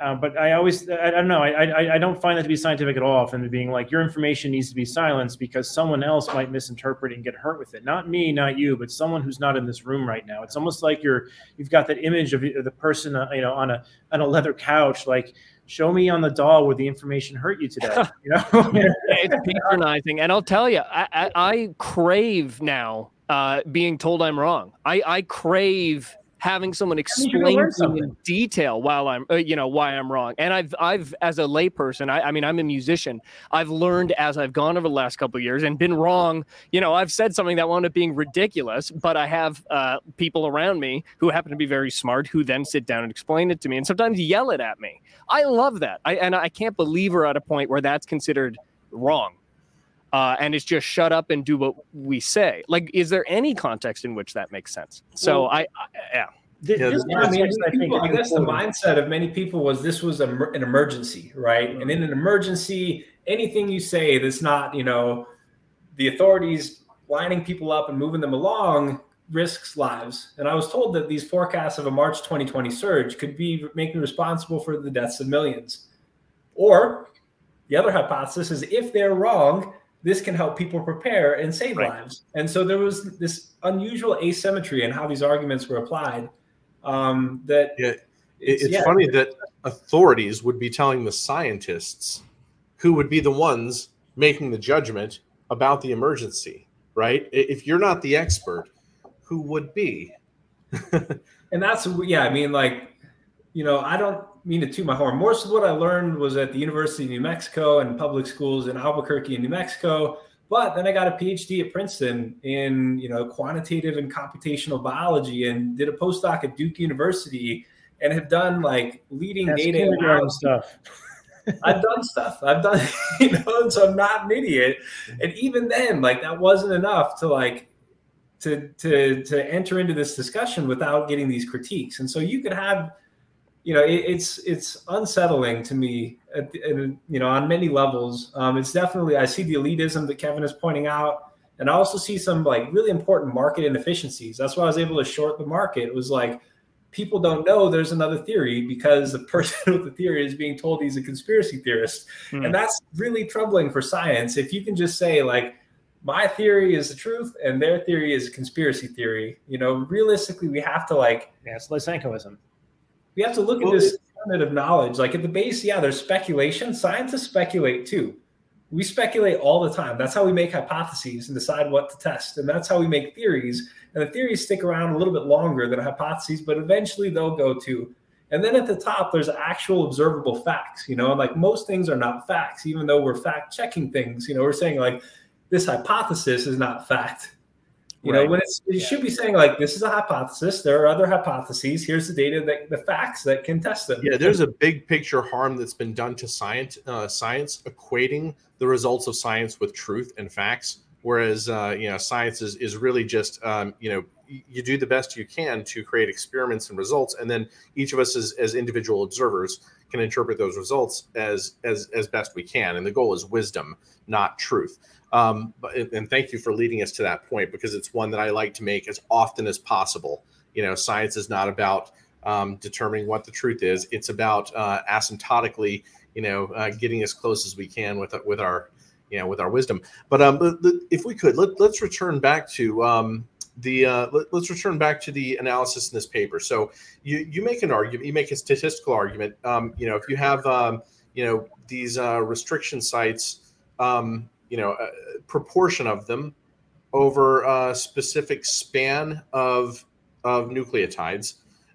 [SPEAKER 3] Uh, but I always I, I don't know I, I, I don't find that to be scientific at all. From being like your information needs to be silenced because someone else might misinterpret and get hurt with it. Not me, not you, but someone who's not in this room right now. It's almost like you're you've got that image of the person uh, you know on a on a leather couch like show me on the doll where the information hurt you today. (laughs) You know,
[SPEAKER 1] it's patronizing, and I'll tell you, I, I, I crave now uh, being told I'm wrong. I, I crave having someone explain to me in detail while I'm, uh, you know, why I'm wrong. And I've, I've, as a layperson, I, I mean, I'm a musician. I've learned as I've gone over the last couple of years and been wrong. You know, I've said something that wound up being ridiculous, but I have uh, people around me who happen to be very smart who then sit down and explain it to me and sometimes yell it at me. I love that. I, and I can't believe we're at a point where that's considered wrong. Uh, and it's just shut up and do what we say. Like, is there any context in which that makes sense? So well, I, I, yeah.
[SPEAKER 4] yeah, I, mean, I, people, I guess the mindset of many people was this was a, an emergency, right? And in an emergency, anything you say that's not, you know, the authorities lining people up and moving them along risks lives. And I was told that these forecasts of a March 2020 surge could be make me responsible for the deaths of millions. Or the other hypothesis is if they're wrong, this can help people prepare and save right. lives. And so there was this unusual asymmetry in how these arguments were applied. Um, that
[SPEAKER 2] yeah, it's, it's yeah. funny that authorities would be telling the scientists who would be the ones making the judgment about the emergency, right? If you're not the expert, who would be? (laughs)
[SPEAKER 4] and that's yeah, I mean, like, you know, I don't mean to toot my horn. Most of what I learned was at the University of New Mexico and public schools in Albuquerque and New Mexico. But then I got a PhD at Princeton in you know quantitative and computational biology, and did a postdoc at Duke University, and have done like leading That's data
[SPEAKER 3] stuff. (laughs)
[SPEAKER 4] I've done stuff. I've done, (laughs) you know, so I'm not an idiot. And even then, like that wasn't enough to like to to to enter into this discussion without getting these critiques. And so you could have you know, it, it's it's unsettling to me, at, at, you know, on many levels. Um, it's definitely I see the elitism that Kevin is pointing out, and I also see some like really important market inefficiencies. That's why I was able to short the market. It was like people don't know there's another theory because the (laughs) person with the theory is being told he's a conspiracy theorist, hmm. and that's really troubling for science. If you can just say like my theory is the truth and their theory is a conspiracy theory. You know, realistically, we have to like.
[SPEAKER 3] Yeah, it's Lysenkoism
[SPEAKER 4] we have to look well, at this of knowledge. Like at the base, yeah, there's speculation. Scientists speculate too. We speculate all the time. That's how we make hypotheses and decide what to test. And that's how we make theories. And the theories stick around a little bit longer than hypotheses, but eventually they'll go to. And then at the top, there's actual observable facts. You know, like most things are not facts, even though we're fact checking things. You know, we're saying like this hypothesis is not fact you right. know, when it's, it yeah. should be saying like, this is a hypothesis. There are other hypotheses. Here's the data that the facts that can test them.
[SPEAKER 2] Yeah, there's a big picture harm that's been done to science, uh, science equating the results of science with truth and facts. Whereas, uh, you know, science is, is really just, um, you know, you do the best you can to create experiments and results, and then each of us as, as individual observers can interpret those results as as as best we can. And the goal is wisdom, not truth. Um, but, and thank you for leading us to that point because it's one that I like to make as often as possible. You know, science is not about um, determining what the truth is; it's about uh, asymptotically, you know, uh, getting as close as we can with with our, you know, with our wisdom. But um, but if we could, let, us return back to um, the uh, let, us return back to the analysis in this paper. So you you make an argument, you make a statistical argument. Um, you know, if you have um, you know these uh, restriction sites, um, you know, proportion of them over a specific span of of nucleotides,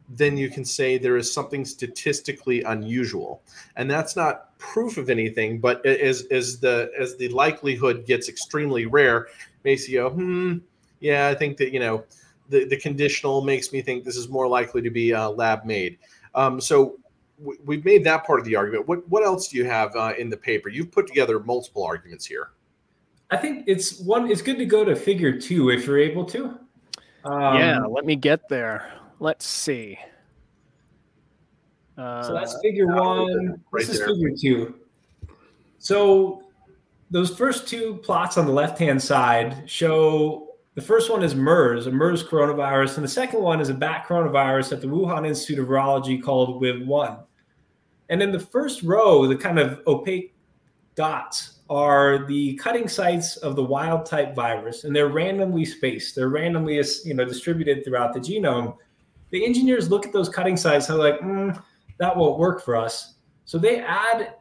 [SPEAKER 2] then you can say there is something statistically unusual, and that's not proof of anything. But as as the as the likelihood gets extremely rare, makes you hmm, yeah, I think that you know the the conditional makes me think this is more likely to be uh, lab made. Um, so w- we've made that part of the argument. What what else do you have uh, in the paper? You've put together multiple arguments here.
[SPEAKER 4] I think it's one. It's good to go to figure two if you're able to.
[SPEAKER 1] Um, yeah, let me get there. Let's see.
[SPEAKER 4] Uh, so that's figure one. Right this there. is figure two. So those first two plots on the left hand side show the first one is MERS, a MERS coronavirus, and the second one is a bat coronavirus at the Wuhan Institute of Virology called WIV1. And in the first row, the kind of opaque dots are the cutting sites of the wild type virus, and they're randomly spaced. They're randomly, you know, distributed throughout the genome. The engineers look at those cutting sites and they're like, mm, that won't work for us. So they add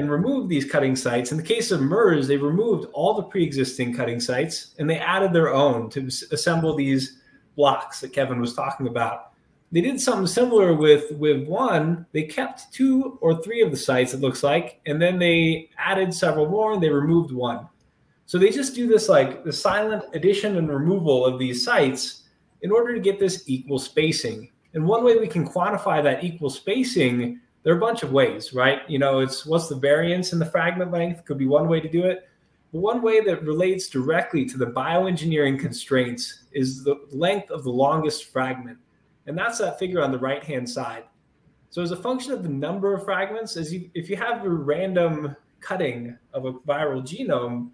[SPEAKER 4] and remove these cutting sites. In the case of MERS, they removed all the pre-existing cutting sites and they added their own to assemble these blocks that Kevin was talking about. They did something similar with with one. They kept two or three of the sites, it looks like, and then they added several more and they removed one. So they just do this like the silent addition and removal of these sites in order to get this equal spacing. And one way we can quantify that equal spacing there are a bunch of ways, right? You know, it's what's the variance in the fragment length could be one way to do it. But one way that relates directly to the bioengineering constraints is the length of the longest fragment. And that's that figure on the right hand side. So as a function of the number of fragments, as you, if you have a random cutting of a viral genome,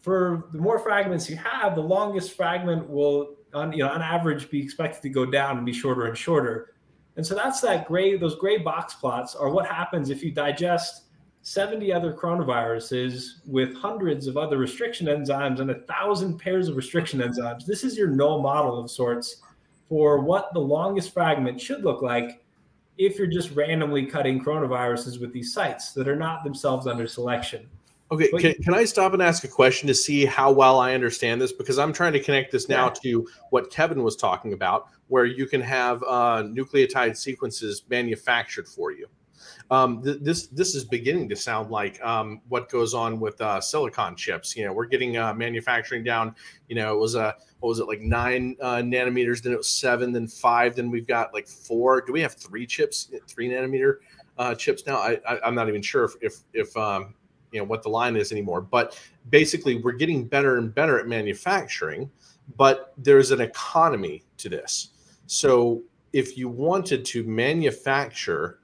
[SPEAKER 4] for the more fragments you have, the longest fragment will, on, you know, on average, be expected to go down and be shorter and shorter. And so that's that gray, those gray box plots are what happens if you digest 70 other coronaviruses with hundreds of other restriction enzymes and a thousand pairs of restriction enzymes. This is your null model of sorts for what the longest fragment should look like if you're just randomly cutting coronaviruses with these sites that are not themselves under selection.
[SPEAKER 2] Okay, can, can, I stop and ask a question to see how well I understand this? Because I'm trying to connect this now yeah. to what Kevin was talking about, where you can have uh, nucleotide sequences manufactured for you. Um, th- this this is beginning to sound like um, what goes on with uh, silicon chips. You know, we're getting uh, manufacturing down. You know, it was a uh, what was it like nine uh, nanometers, then it was seven, then five, then we've got like four. Do we have three chips, three nanometer uh, chips now? I, I am not even sure if if, if um, you know what the line is anymore. But basically, we're getting better and better at manufacturing, but there's an economy to this. So if you wanted to manufacture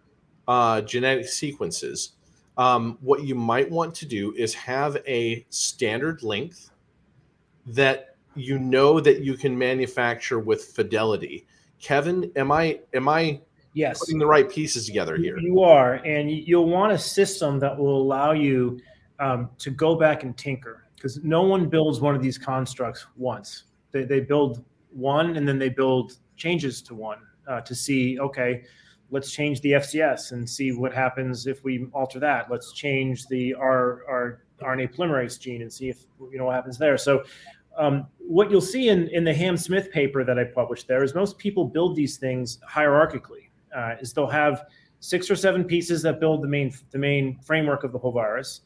[SPEAKER 2] uh, genetic sequences, um, what you might want to do is have a standard length that you know that you can manufacture with fidelity. Kevin, am I am I
[SPEAKER 3] yes.
[SPEAKER 2] Putting the right pieces together here.
[SPEAKER 3] You are and you'll want a system that will allow you um, to go back and tinker because no one builds one of these constructs once. They, they build one and then they build changes to one uh, to see okay let's change the fcs and see what happens if we alter that. Let's change the our, our rna polymerase gene and see if you know what happens there. So um, what you'll see in, in the ham smith paper that i published there is most people build these things hierarchically uh, is they'll have six or seven pieces that build the main the main framework of the whole virus.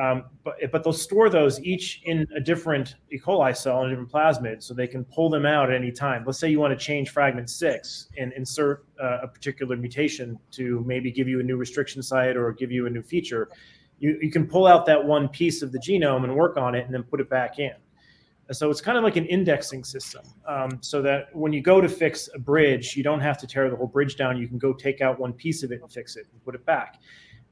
[SPEAKER 3] Um, but but they'll store those each in a different E. coli cell and a different plasmid, so they can pull them out at any time. Let's say you want to change fragment six and insert uh, a particular mutation to maybe give you a new restriction site or give you a new feature. You, you can pull out that one piece of the genome and work on it, and then put it back in. So it's kind of like an indexing system, um, so that when you go to fix a bridge, you don't have to tear the whole bridge down. You can go take out one piece of it and fix it and put it back.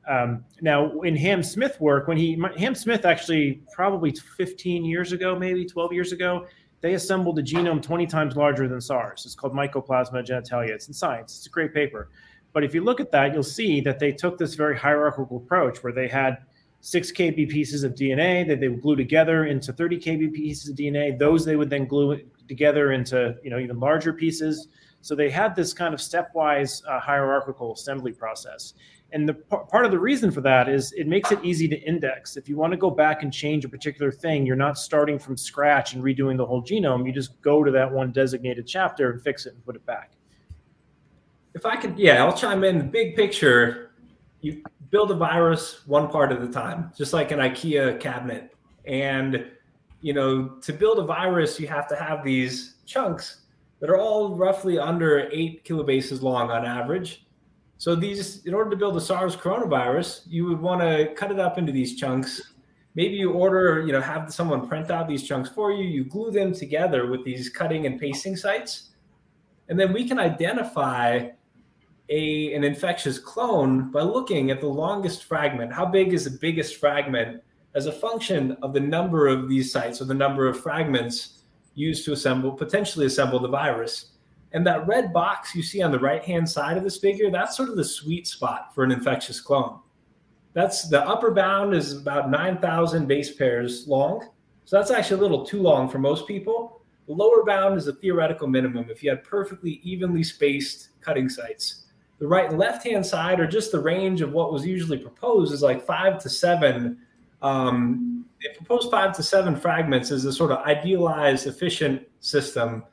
[SPEAKER 3] Um, now, in Ham Smith work, when he Ham Smith actually probably 15 years ago, maybe 12 years ago, they assembled a genome 20 times larger than SARS. It's called Mycoplasma genitalia. It's in Science. It's a great paper. But if you look at that, you'll see that they took this very hierarchical approach where they had six kb pieces of DNA that they would glue together into 30 kb pieces of DNA. Those they would then glue together into you know even larger pieces. So they had this kind of stepwise uh, hierarchical assembly process. And the part of the reason for that is it makes it easy to index. If you want to go back and change a particular thing, you're not starting from scratch and redoing the whole genome. You just go to that one designated chapter and fix it and put it back.
[SPEAKER 4] If I could, yeah, I'll chime in. The big picture, you build a virus one part at a time, just like an IKEA cabinet. And you know, to build a virus, you have to have these chunks that are all roughly under eight kilobases long on average. So these, in order to build a SARS coronavirus, you would want to cut it up into these chunks. Maybe you order, you know, have someone print out these chunks for you. You glue them together with these cutting and pasting sites, and then we can identify a an infectious clone by looking at the longest fragment. How big is the biggest fragment as a function of the number of these sites or the number of fragments used to assemble, potentially assemble the virus. And that red box you see on the right hand side of this figure, that's sort of the sweet spot for an infectious clone. That's the upper bound is about 9,000 base pairs long. So that's actually a little too long for most people. The lower bound is a theoretical minimum if you had perfectly evenly spaced cutting sites. The right and left hand side, or just the range of what was usually proposed, is like five to seven um, they propose five to seven fragments as a sort of idealized, efficient system.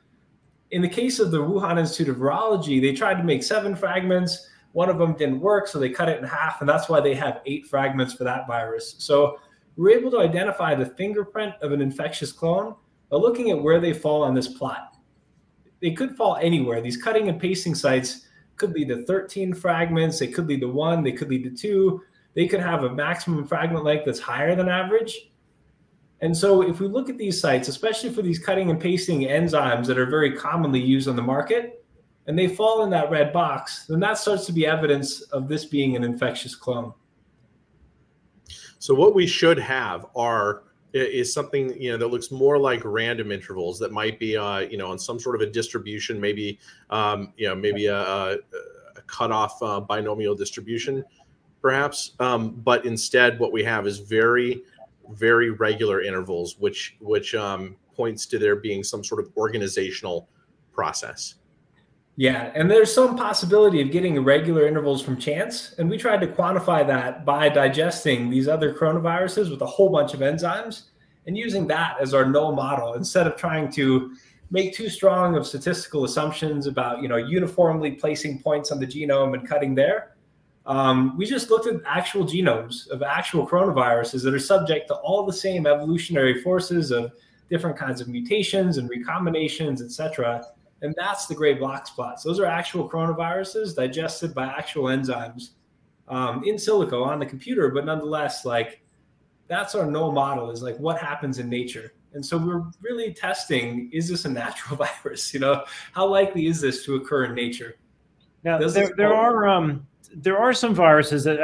[SPEAKER 4] In the case of the Wuhan Institute of Virology, they tried to make seven fragments. One of them didn't work, so they cut it in half, and that's why they have eight fragments for that virus. So we're able to identify the fingerprint of an infectious clone by looking at where they fall on this plot. They could fall anywhere. These cutting and pasting sites could lead to 13 fragments, they could lead to one, they could lead to two they could have a maximum fragment length that's higher than average. And so, if we look at these sites, especially for these cutting and pasting enzymes that are very commonly used on the market, and they fall in that red box, then that starts to be evidence of this being an infectious clone.
[SPEAKER 2] So, what we should have are is something you know that looks more like random intervals that might be uh, you know on some sort of a distribution, maybe um, you know maybe a, a, cutoff uh, binomial distribution perhaps. Um, but instead, what we have is very, very regular intervals, which which um, points to there being some sort of organizational process.
[SPEAKER 4] Yeah, and there's some possibility of getting irregular intervals from chance, and we tried to quantify that by digesting these other coronaviruses with a whole bunch of enzymes and using that as our null model instead of trying to make too strong of statistical assumptions about you know uniformly placing points on the genome and cutting there um, we just looked at actual genomes of actual coronaviruses that are subject to all the same evolutionary forces of different kinds of mutations and recombinations, et cetera. And that's the gray black spots. Those are actual coronaviruses digested by actual enzymes um, in silico on the computer, but nonetheless, like that's our null model is like what happens in nature. And so we're really testing is this a natural (laughs) virus? You know, how likely is this to occur in nature?
[SPEAKER 3] Now, there, there are um, there are some viruses that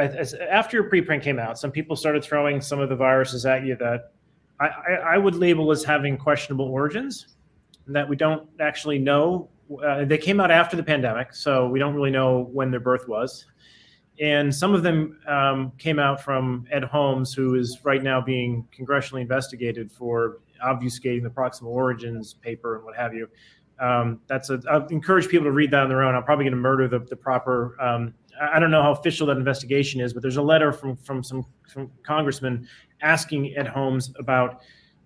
[SPEAKER 3] after your preprint came out, some people started throwing some of the viruses at you that I, I, I would label as having questionable origins, that we don't actually know. Uh, they came out after the pandemic, so we don't really know when their birth was. And some of them um, came out from Ed Holmes, who is right now being congressionally investigated for obfuscating the proximal origins paper and what have you. Um, that's a. I encourage people to read that on their own. I'm probably going to murder the, the proper um, I don't know how official that investigation is, but there's a letter from from some from congressman asking Ed Holmes about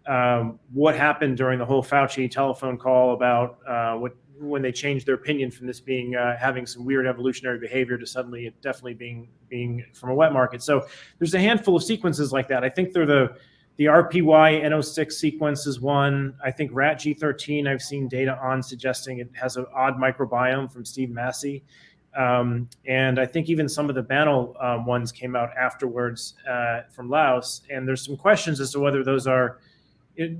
[SPEAKER 3] um, what happened during the whole Fauci telephone call about uh, what when they changed their opinion from this being uh, having some weird evolutionary behavior to suddenly it definitely being being from a wet market. So there's a handful of sequences like that. I think they're the the RPY N06 sequence is one. I think RAT G13 I've seen data on suggesting it has an odd microbiome from Steve Massey. Um, and I think even some of the Banal um, ones came out afterwards uh, from Laos. And there's some questions as to whether those are,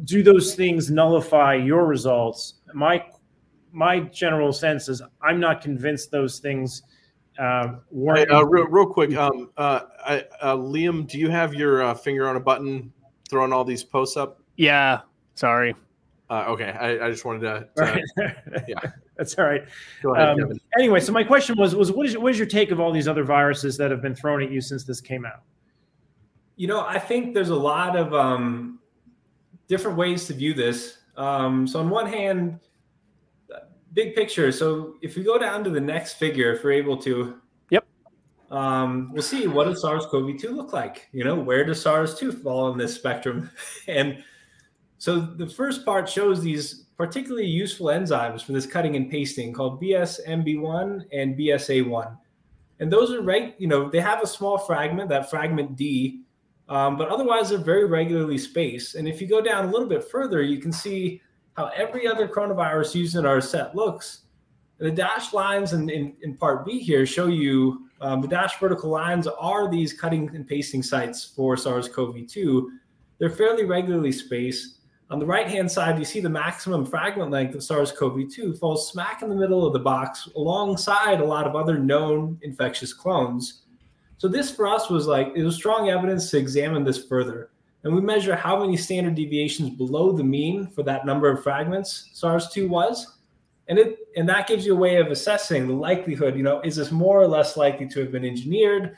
[SPEAKER 3] do those things nullify your results? My my general sense is I'm not convinced those things uh, weren't.
[SPEAKER 2] Hey, uh, real, real quick, um, uh, I, uh, Liam, do you have your uh, finger on a button throwing all these posts up?
[SPEAKER 1] Yeah, sorry.
[SPEAKER 2] Uh, okay, I, I, just wanted to. to
[SPEAKER 3] right. (laughs) yeah, (laughs) that's all right. Go ahead, um, anyway, so my question was was what is what is your take of all these other viruses that have been thrown at you since this came out?
[SPEAKER 4] You know, I think there's a lot of um, different ways to view this. Um, so on one hand, big picture. So if we go down to the next figure, if we're able to,
[SPEAKER 1] Yep.
[SPEAKER 4] um, we'll see what does SARS-CoV-2 look like. You know, where does SARS-2 fall in this spectrum? (laughs) and so the first part shows these particularly useful enzymes for this cutting and pasting called BSMB1 and BSA1. And those are right, you know, they have a small fragment, that fragment D, um, but otherwise they're very regularly spaced. And if you go down a little bit further, you can see how every other coronavirus used in our set looks. The dashed lines in, in, in part B here show you um, the dashed vertical lines are these cutting and pasting sites for SARS CoV 2. They're fairly regularly spaced. On the right hand side, you see the maximum fragment length of SARS CoV 2 falls smack in the middle of the box alongside a lot of other known infectious clones. So, this for us was like, it was strong evidence to examine this further and we measure how many standard deviations below the mean for that number of fragments SARS-2 was. And it and that gives you a way of assessing the likelihood, you know, is this more or less likely to have been engineered?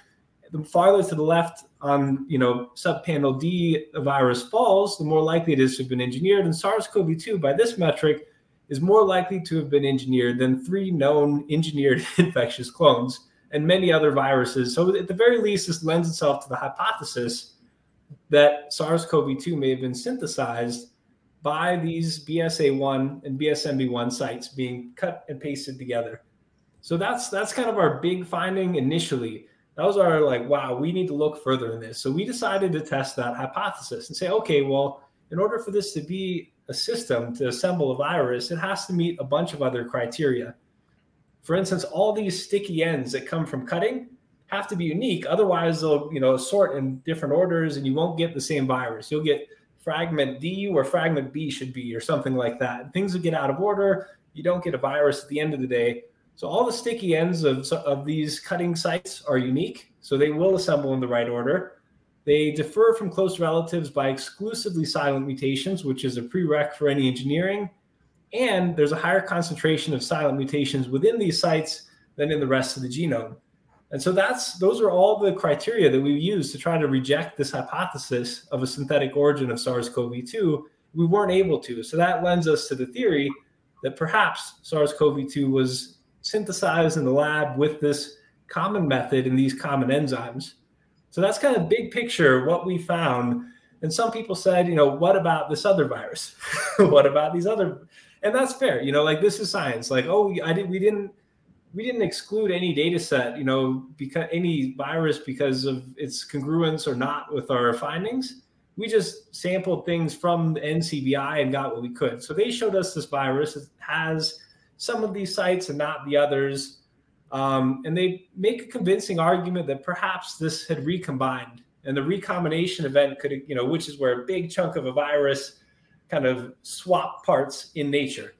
[SPEAKER 4] The farther to the left on, you know, subpanel D the virus falls, the more likely it is to have been engineered. And SARS-CoV-2 by this metric is more likely to have been engineered than three known engineered (laughs) infectious clones and many other viruses. So at the very least, this lends itself to the hypothesis that SARS-CoV-2 may have been synthesized by these BSA1 and BSMB1 sites being cut and pasted together. So that's that's kind of our big finding initially. That was our like, wow, we need to look further in this. So we decided to test that hypothesis and say, okay, well, in order for this to be a system to assemble a virus, it has to meet a bunch of other criteria. For instance, all these sticky ends that come from cutting have to be unique. Otherwise, they'll you know sort in different orders, and you won't get the same virus. You'll get fragment D where fragment B should be, or something like that. Things will get out of order. You don't get a virus at the end of the day. So all the sticky ends of, of these cutting sites are unique. So they will assemble in the right order. They differ from close relatives by exclusively silent mutations, which is a prereq for any engineering. And there's a higher concentration of silent mutations within these sites than in the rest of the genome. And so that's those are all the criteria that we used to try to reject this hypothesis of a synthetic origin of SARS-CoV-2. We weren't able to. So that lends us to the theory that perhaps SARS-CoV-2 was synthesized in the lab with this common method and these common enzymes. So that's kind of big picture what we found. And some people said, you know, what about this other virus? (laughs) what about these other? And that's fair. You know, like this is science. Like, oh, I did we didn't we didn't exclude any data set, you know, because any virus because of its congruence or not with our findings. We just sampled things from the NCBI and got what we could. So they showed us this virus it has some of these sites and not the others. Um, and they make a convincing argument that perhaps this had recombined and the recombination event could, you know, which is where a big chunk of a virus kind of swap parts in nature.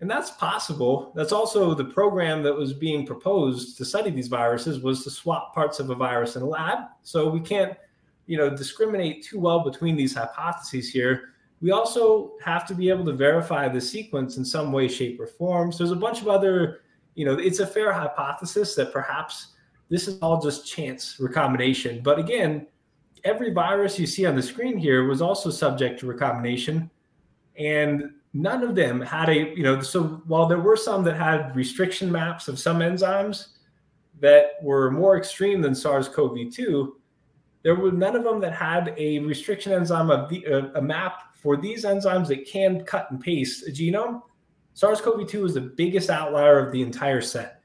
[SPEAKER 4] And that's possible. That's also the program that was being proposed to study these viruses was to swap parts of a virus in a lab. So we can't, you know, discriminate too well between these hypotheses here. We also have to be able to verify the sequence in some way, shape, or form. So there's a bunch of other, you know, it's a fair hypothesis that perhaps this is all just chance recombination. But again, every virus you see on the screen here was also subject to recombination. And none of them had a you know so while there were some that had restriction maps of some enzymes that were more extreme than SARS-CoV-2 there were none of them that had a restriction enzyme of the, uh, a map for these enzymes that can cut and paste a genome. SARS-CoV-2 is the biggest outlier of the entire set.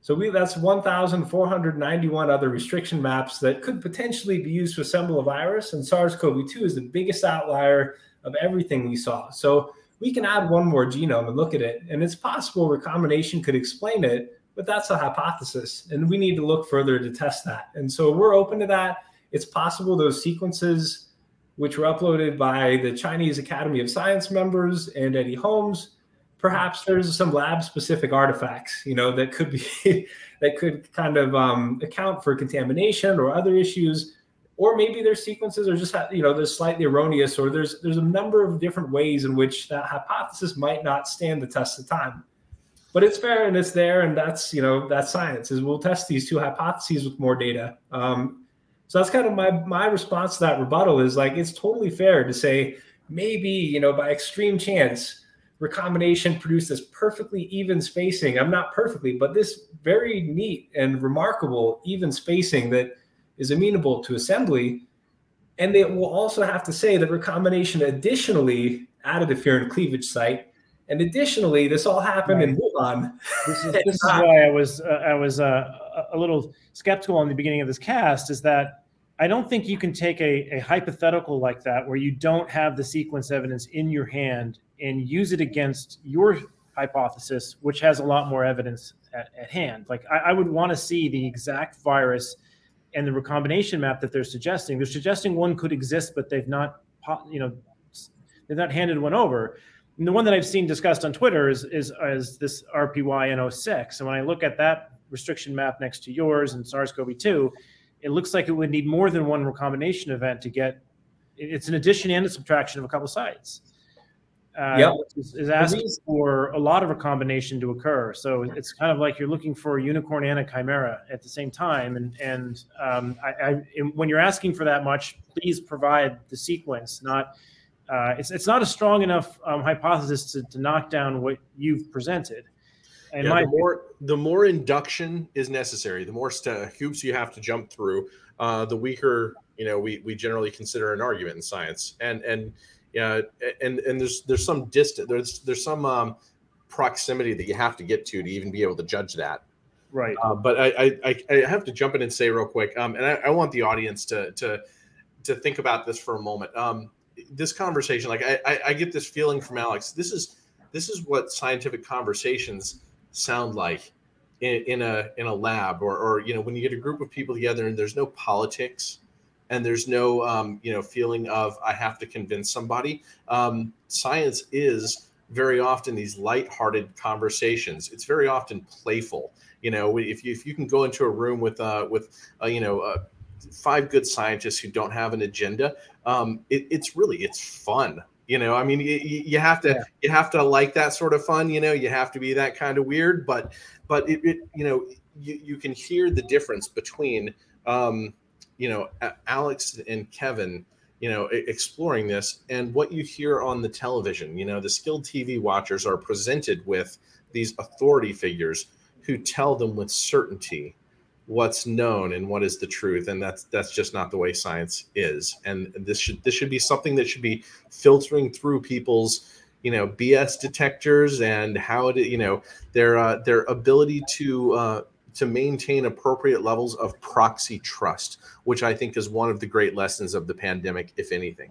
[SPEAKER 4] So we that's 1491 other restriction maps that could potentially be used to assemble a virus and SARS-CoV-2 is the biggest outlier of everything we saw so we can add one more genome and look at it. And it's possible recombination could explain it, but that's a hypothesis. And we need to look further to test that. And so we're open to that. It's possible those sequences, which were uploaded by the Chinese Academy of Science members and Eddie Holmes, perhaps there's some lab specific artifacts, you know, that could be (laughs) that could kind of um, account for contamination or other issues or maybe their sequences are just you know they're slightly erroneous or there's there's a number of different ways in which that hypothesis might not stand the test of time but it's fair and it's there and that's you know that's science is we'll test these two hypotheses with more data um, so that's kind of my my response to that rebuttal is like it's totally fair to say maybe you know by extreme chance recombination produced this perfectly even spacing. I'm not perfectly, but this very neat and remarkable even spacing that is amenable to assembly. And they will also have to say that recombination additionally added a furin cleavage site. And additionally, this all happened right. in Wuhan.
[SPEAKER 3] This is, (laughs) this is why I was uh, I was uh, a little skeptical in the beginning of this cast. Is that I don't think you can take a, a hypothetical like that where you don't have the sequence evidence in your hand and use it against your hypothesis, which has a lot more evidence at, at hand. Like I, I would want to see the exact virus and the recombination map that they're suggesting. They're suggesting one could exist, but they've not, you know, they've not handed one over. And the one that I've seen discussed on Twitter is is, is this RPYN06. And when I look at that restriction map next to yours and SARS-CoV-2, it looks like it would need more than one recombination event to get. It's an addition and a subtraction of a couple sites uh, yep. is, is asking for a lot of recombination to occur. So it's kind of like you're looking for a unicorn and a chimera at the same time. And and um, I, I, when you're asking for that much, please provide the sequence. Not uh, it's it's not a strong enough um, hypothesis to, to knock down what you've presented.
[SPEAKER 2] And yeah, the more the more induction is necessary, the more st- hoops you have to jump through, uh, the weaker you know we we generally consider an argument in science. And and yeah, and and there's there's some distance there's there's some um, proximity that you have to get to to even be able to judge that.
[SPEAKER 3] Right.
[SPEAKER 2] Uh, but I, I I have to jump in and say real quick, um, and I, I want the audience to to to think about this for a moment. Um, this conversation, like I, I, I get this feeling from Alex. This is this is what scientific conversations sound like in, in a in a lab, or or you know when you get a group of people together and there's no politics and there's no um, you know feeling of I have to convince somebody. Um, science is very often these light-hearted conversations. It's very often playful. You know, if you if you can go into a room with uh, with uh, you know uh, five good scientists who don't have an agenda, um, it, it's really it's fun. You know, I mean, you, you have to yeah. you have to like that sort of fun. You know, you have to be that kind of weird, but but it, it you know you, you can hear the difference between um, you know Alex and Kevin you know exploring this and what you hear on the television. You know the skilled tv watchers are presented with these authority figures who tell them with certainty what's known and what is the truth and that's that's just not the way science is. And this should this should be something that should be filtering through people's you know bs detectors and how it you know their uh, their ability to uh, to maintain appropriate levels of proxy trust, which I think is one of the great lessons of the pandemic, if anything.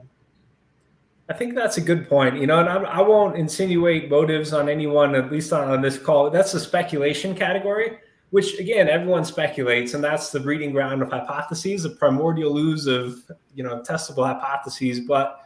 [SPEAKER 4] I think that's a good point. You know, and I, I won't insinuate motives on anyone, at least on, on this call. That's the speculation category, which again, everyone speculates, and that's the breeding ground of hypotheses, the primordial ooze of you know testable hypotheses. But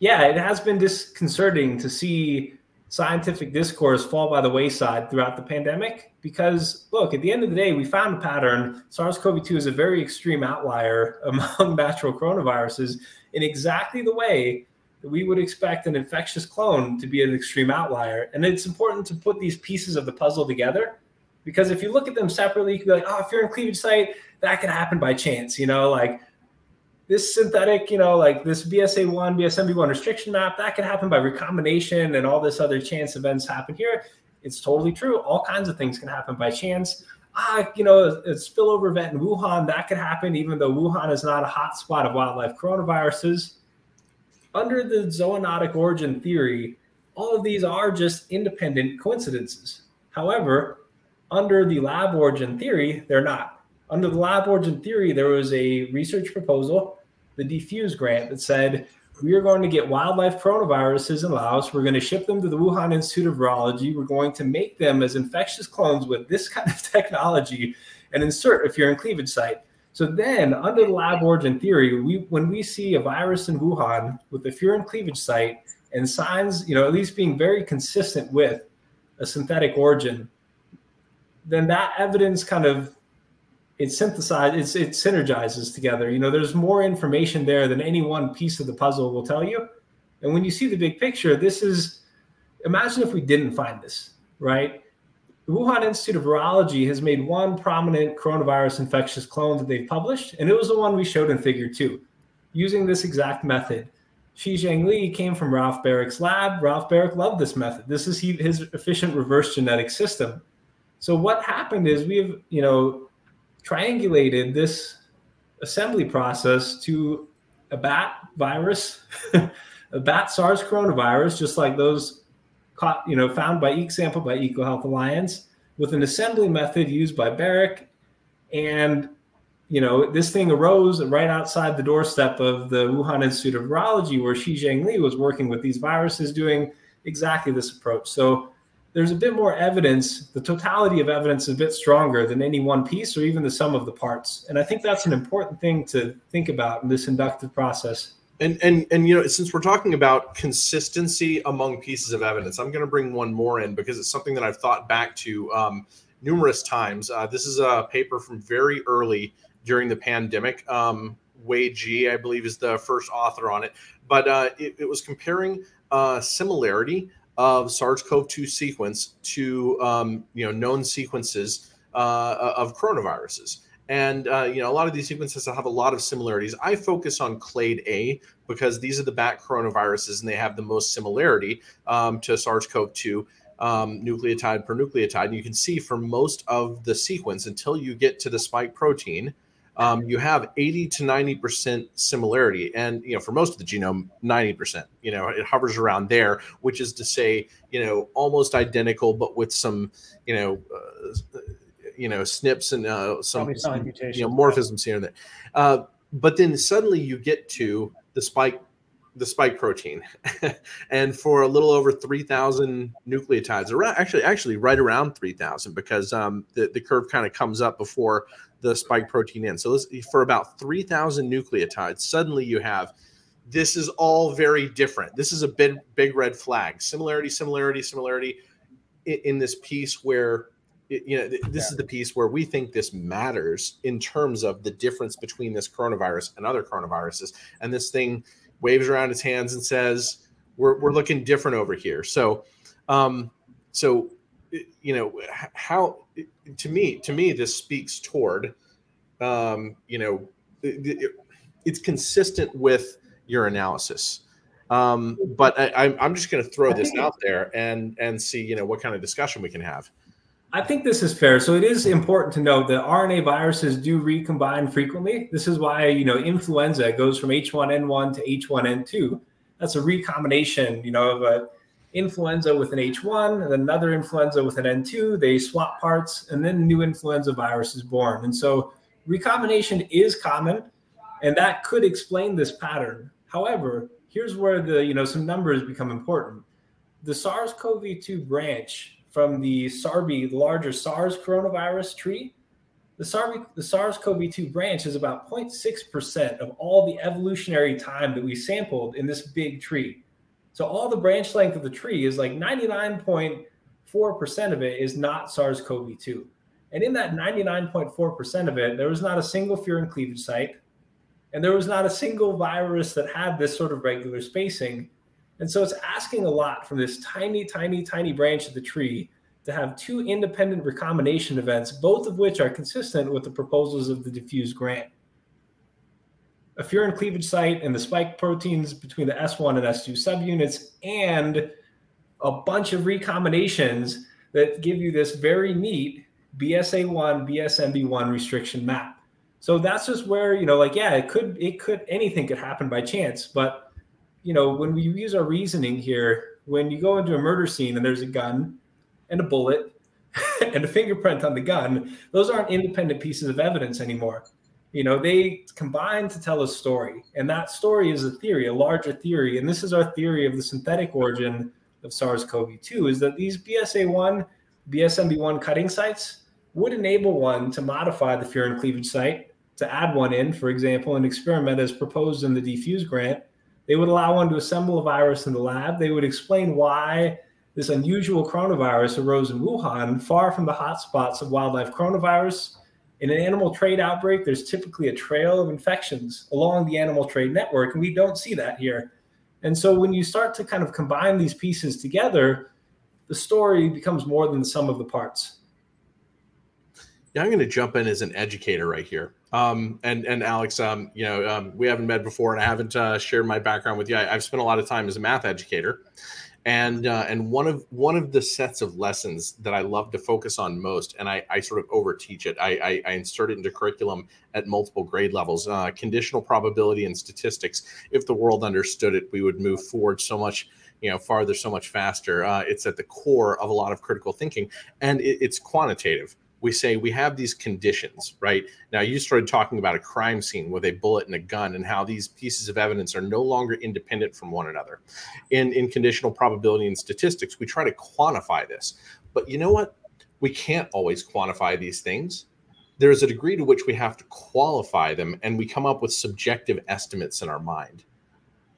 [SPEAKER 4] yeah, it has been disconcerting to see scientific discourse fall by the wayside throughout the pandemic? Because look at the end of the day we found a pattern. Sars-cov-2 is a very extreme outlier (laughs) among natural coronaviruses in exactly the way that we would expect an infectious clone to be an extreme outlier. And it's important to put these pieces of the puzzle together because if you look at them separately you can be like oh if you're in cleavage site that could happen by chance you know like this synthetic, you know, like this BSA1, BSMB1 restriction map, that can happen by recombination and all this other chance events happen here. It's totally true. All kinds of things can happen by chance. Ah, you know, a, a spillover event in Wuhan, that could happen, even though Wuhan is not a hotspot of wildlife coronaviruses. Under the zoonotic origin theory, all of these are just independent coincidences. However, under the lab origin theory, they're not under the lab origin theory, there was a research proposal, the Defuse grant, that said we are going to get wildlife coronaviruses in Laos. We're going to ship them to the Wuhan Institute of Virology. We're going to make them as infectious clones with this kind of (laughs) technology and insert a furin cleavage site. So then, under the lab origin theory, we when we see a virus in Wuhan with a furin cleavage site and signs, you know, at least being very consistent with a synthetic origin, then that evidence kind of it synthesizes it synergizes together you know there's more information there than any one piece of the puzzle will tell you and when you see the big picture this is imagine if we didn't find this right the wuhan institute of virology has made one prominent coronavirus infectious clone that they've published and it was the one we showed in figure two using this exact method Shi Zhengli came from Ralph Barrick's lab. Ralph Barrick loved this method. This is he, his efficient reverse genetic system. So what happened is we've, you know, triangulated this assembly process to a bat virus, (laughs) a bat SARS coronavirus, just like those caught, you know, found by EcoSample by EcoHealth Alliance, with an assembly method used by Barrick. And, you know, this thing arose right outside the doorstep of the Wuhan Institute of Virology, where Shi Zhengli was working with these viruses doing exactly this approach. So there's a bit more evidence. The totality of evidence is a bit stronger than any one piece or even the sum of the parts. And I think that's an important thing to think about in this inductive process.
[SPEAKER 2] And and and you know, since we're talking about consistency among pieces of evidence, I'm going to bring one more in because it's something that I've thought back to um, numerous times. Uh, this is a paper from very early during the pandemic. Um, Wei Ji, I believe, is the first author on it, but uh, it, it was comparing uh, similarity of SARS-CoV-2 sequence to um, you know known sequences uh, of coronaviruses. And uh, you know a lot of these sequences have a lot of similarities. I focus on clade A because these are the bat coronaviruses, and they have the most similarity um, to SARS-CoV-2 um, nucleotide per nucleotide. And you can see for most of the sequence until you get to the spike protein, um, you have 80 to 90% similarity. And, you know, for most of the genome, 90%, you know, it hovers around there, which is to say, you know, almost identical, but with some, you know, uh, you know, SNPs and uh, some, some you know, morphisms here and there. Uh, but then suddenly you get to the spike the spike protein (laughs) and for a little over 3000 nucleotides around actually actually right around 3000 because um, the, the curve kind of comes up before the spike protein in so for about 3000 nucleotides suddenly you have this is all very different this is a big big red flag similarity similarity similarity in, in this piece where you know this yeah. is the piece where we think this matters in terms of the difference between this coronavirus and other coronaviruses and this thing waves around his hands and says, "We're we're looking different over here." So, um, so you know how to me to me this speaks toward um, you know it, it, it's consistent with your analysis. Um, but I, I'm just going to throw this out there and and see you know what kind of discussion we can have.
[SPEAKER 4] I think this is fair. So it is important to note that RNA viruses do recombine frequently. This is why, you know, influenza goes from H1N1 to H1N2. That's a recombination, you know, of a influenza with an H1 and another influenza with an N2. They swap parts and then new influenza virus is born. And so recombination is common and that could explain this pattern. However, here's where the, you know, some numbers become important. The SARS-CoV-2 branch from the SARBI, the larger SARS coronavirus tree, the, SARS, the SARS-CoV-2 branch is about 0.6% of all the evolutionary time that we sampled in this big tree. So all the branch length of the tree is like 99.4% of it is not SARS-CoV-2. And in that 99.4% of it, there was not a single furin cleavage site, and there was not a single virus that had this sort of regular spacing. And so it's asking a lot from this tiny, tiny, tiny branch of the tree to have two independent recombination events, both of which are consistent with the proposals of the diffuse grant. A furin cleavage site and the spike proteins between the S1 and S2 subunits, and a bunch of recombinations that give you this very neat BSA1, BSMB1 restriction map. So that's just where, you know, like, yeah, it could, it could, anything could happen by chance, but you know, when we use our reasoning here, when you go into a murder scene and there's a gun and a bullet (laughs) and a fingerprint on the gun, those aren't independent pieces of evidence anymore. You know, they combine to tell a story, and that story is a theory, a larger theory. And this is our theory of the synthetic origin of SARS-CoV-2: is that these BSA1, BSMB1 cutting sites would enable one to modify the furin cleavage site to add one in, for example, an experiment as proposed in the Defuse grant they would allow one to assemble a virus in the lab. They would explain why this unusual coronavirus arose in Wuhan, far from the hotspots of wildlife coronavirus. In an animal trade outbreak, there's typically a trail of infections along the animal trade network, and we don't see that here. And so when you start to kind of combine these pieces together, the story becomes more than the sum of the parts.
[SPEAKER 2] Yeah, I'm going to jump in as an educator right here. Um, and and Alex, um, you know, um, we haven't met before, and I haven't uh, shared my background with you. I, have spent a lot of time as a math educator, and uh, and one of one of the sets of lessons that I love to focus on most, and I, I sort of overteach it. I, I, I insert it into curriculum at multiple grade levels. Uh, conditional probability and statistics. If the world understood it, we would move forward so much you know farther so much faster uh, it's at the core of a lot of critical thinking and it, it's quantitative we say we have these conditions, right? Now, you started talking about a crime scene with a bullet and a gun and how these pieces of evidence are no longer independent from one another. In, in conditional probability and statistics, we try to quantify this. But you know what? We can't always quantify these things. There's a degree to which we have to qualify them, and we come up with subjective estimates in our mind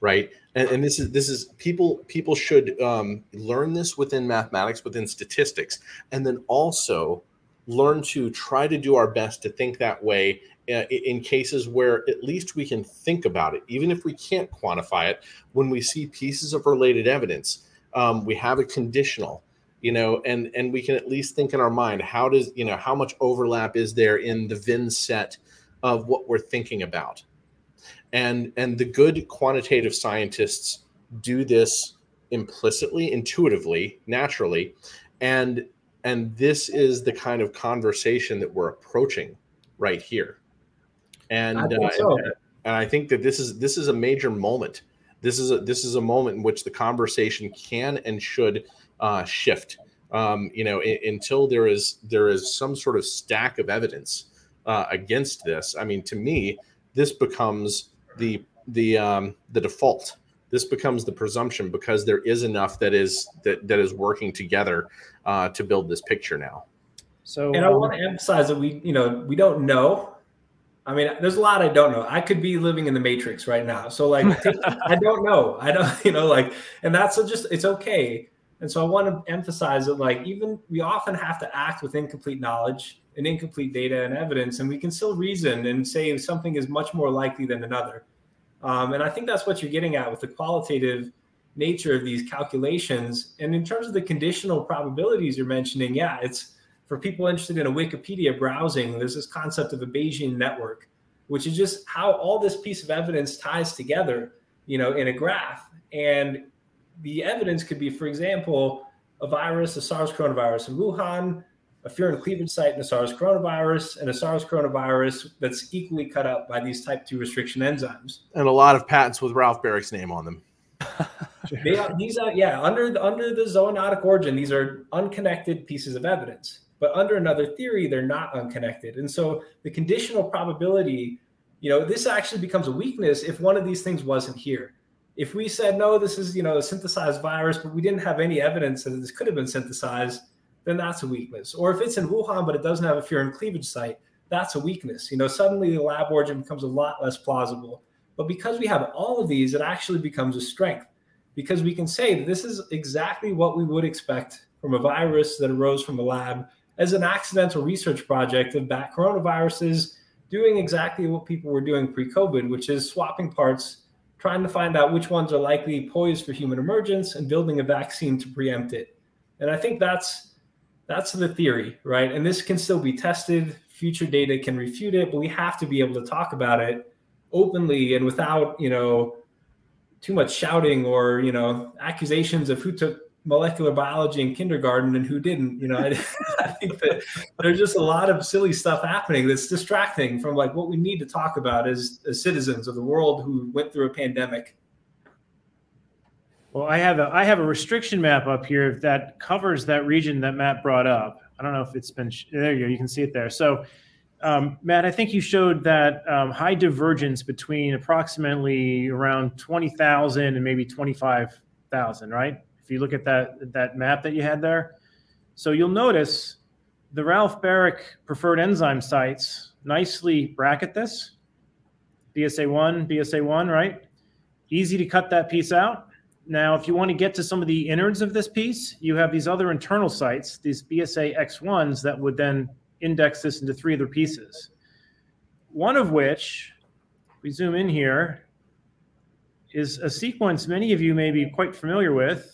[SPEAKER 2] right and, and, this is this is people people should um, learn this within mathematics within statistics and then also learn to try to do our best to think that way uh, in cases where at least we can think about it, even if we can't quantify it. When we see pieces of related evidence, um, we have a conditional, you know, and and we can at least think in our mind how does you know how much overlap is there in the VIN set of what we're thinking about, and and the good quantitative scientists do this implicitly, intuitively, naturally, and and this is the kind of conversation that we're approaching right here. And I uh, so. and, and i think that this is this is a major moment. This is a this is a moment in which the conversation can and should uh, shift. Um, you know I- until there is there is some sort of stack of evidence uh, against this i mean to me this becomes the the um, the default this becomes the presumption because there is enough that is that that is working together uh, to build this picture now.
[SPEAKER 4] So, and I um, want to emphasize that we, you know, we don't know. I mean, there's a lot I don't know. I could be living in the matrix right now. So, like, (laughs) I don't know. I don't, (laughs) you know, like, and that's just it's okay. And so, I want to emphasize that, like, even we often have to act with incomplete knowledge and incomplete data and evidence, and we can still reason and say something is much more likely than another. Um, and I think that's what you're getting at with the qualitative nature of these calculations. And in terms of the conditional probabilities you're mentioning, yeah, it's for people interested in a Wikipedia browsing, there's this concept of a Bayesian network, which is just how all this piece of evidence ties together, you know, in a graph. And the evidence could be, for example, a virus, a SARS coronavirus in Wuhan, a fear furin cleavage site in a SARS coronavirus and a SARS coronavirus that's equally cut up by these type 2 restriction enzymes.
[SPEAKER 2] And a lot of patents with Ralph Baric's name on them. (laughs)
[SPEAKER 4] they are, these are, yeah, under the, under the zoonotic origin, these are unconnected pieces of evidence. But under another theory, they're not unconnected. And so the conditional probability, you know, this actually becomes a weakness if one of these things wasn't here. If we said, no, this is, you know, a synthesized virus, but we didn't have any evidence that this could have been synthesized, then that's a weakness. Or if it's in Wuhan, but it doesn't have a furin cleavage site, that's a weakness. You know, suddenly the lab origin becomes a lot less plausible. But because we have all of these, it actually becomes a strength because we can say that this is exactly what we would expect from a virus that arose from a lab as an accidental research project of bat coronaviruses doing exactly what people were doing pre-COVID, which is swapping parts, trying to find out which ones are likely poised for human emergence and building a vaccine to preempt it. And I think that's that's the theory, right? And this can still be tested. Future data can refute it, but we have to be able to talk about it openly and without, you know, too much shouting or, you know, accusations of who took molecular biology in kindergarten and who didn't. You know, I, (laughs) I think that there's just a lot of silly stuff happening that's distracting from like what we need to talk about as, as citizens of the world who went through a pandemic.
[SPEAKER 3] Well, I have a I have a restriction map up here that covers that region that Matt brought up. I don't know if it's been there. You go. You can see it there. So, um, Matt, I think you showed that um, high divergence between approximately around twenty thousand and maybe twenty five thousand. Right? If you look at that that map that you had there, so you'll notice the Ralph Baric preferred enzyme sites nicely bracket this. BSA one, BSA one, right? Easy to cut that piece out now, if you want to get to some of the innards of this piece, you have these other internal sites, these BSA X1s that would then index this into three other pieces. One of which, we zoom in here, is a sequence many of you may be quite familiar with.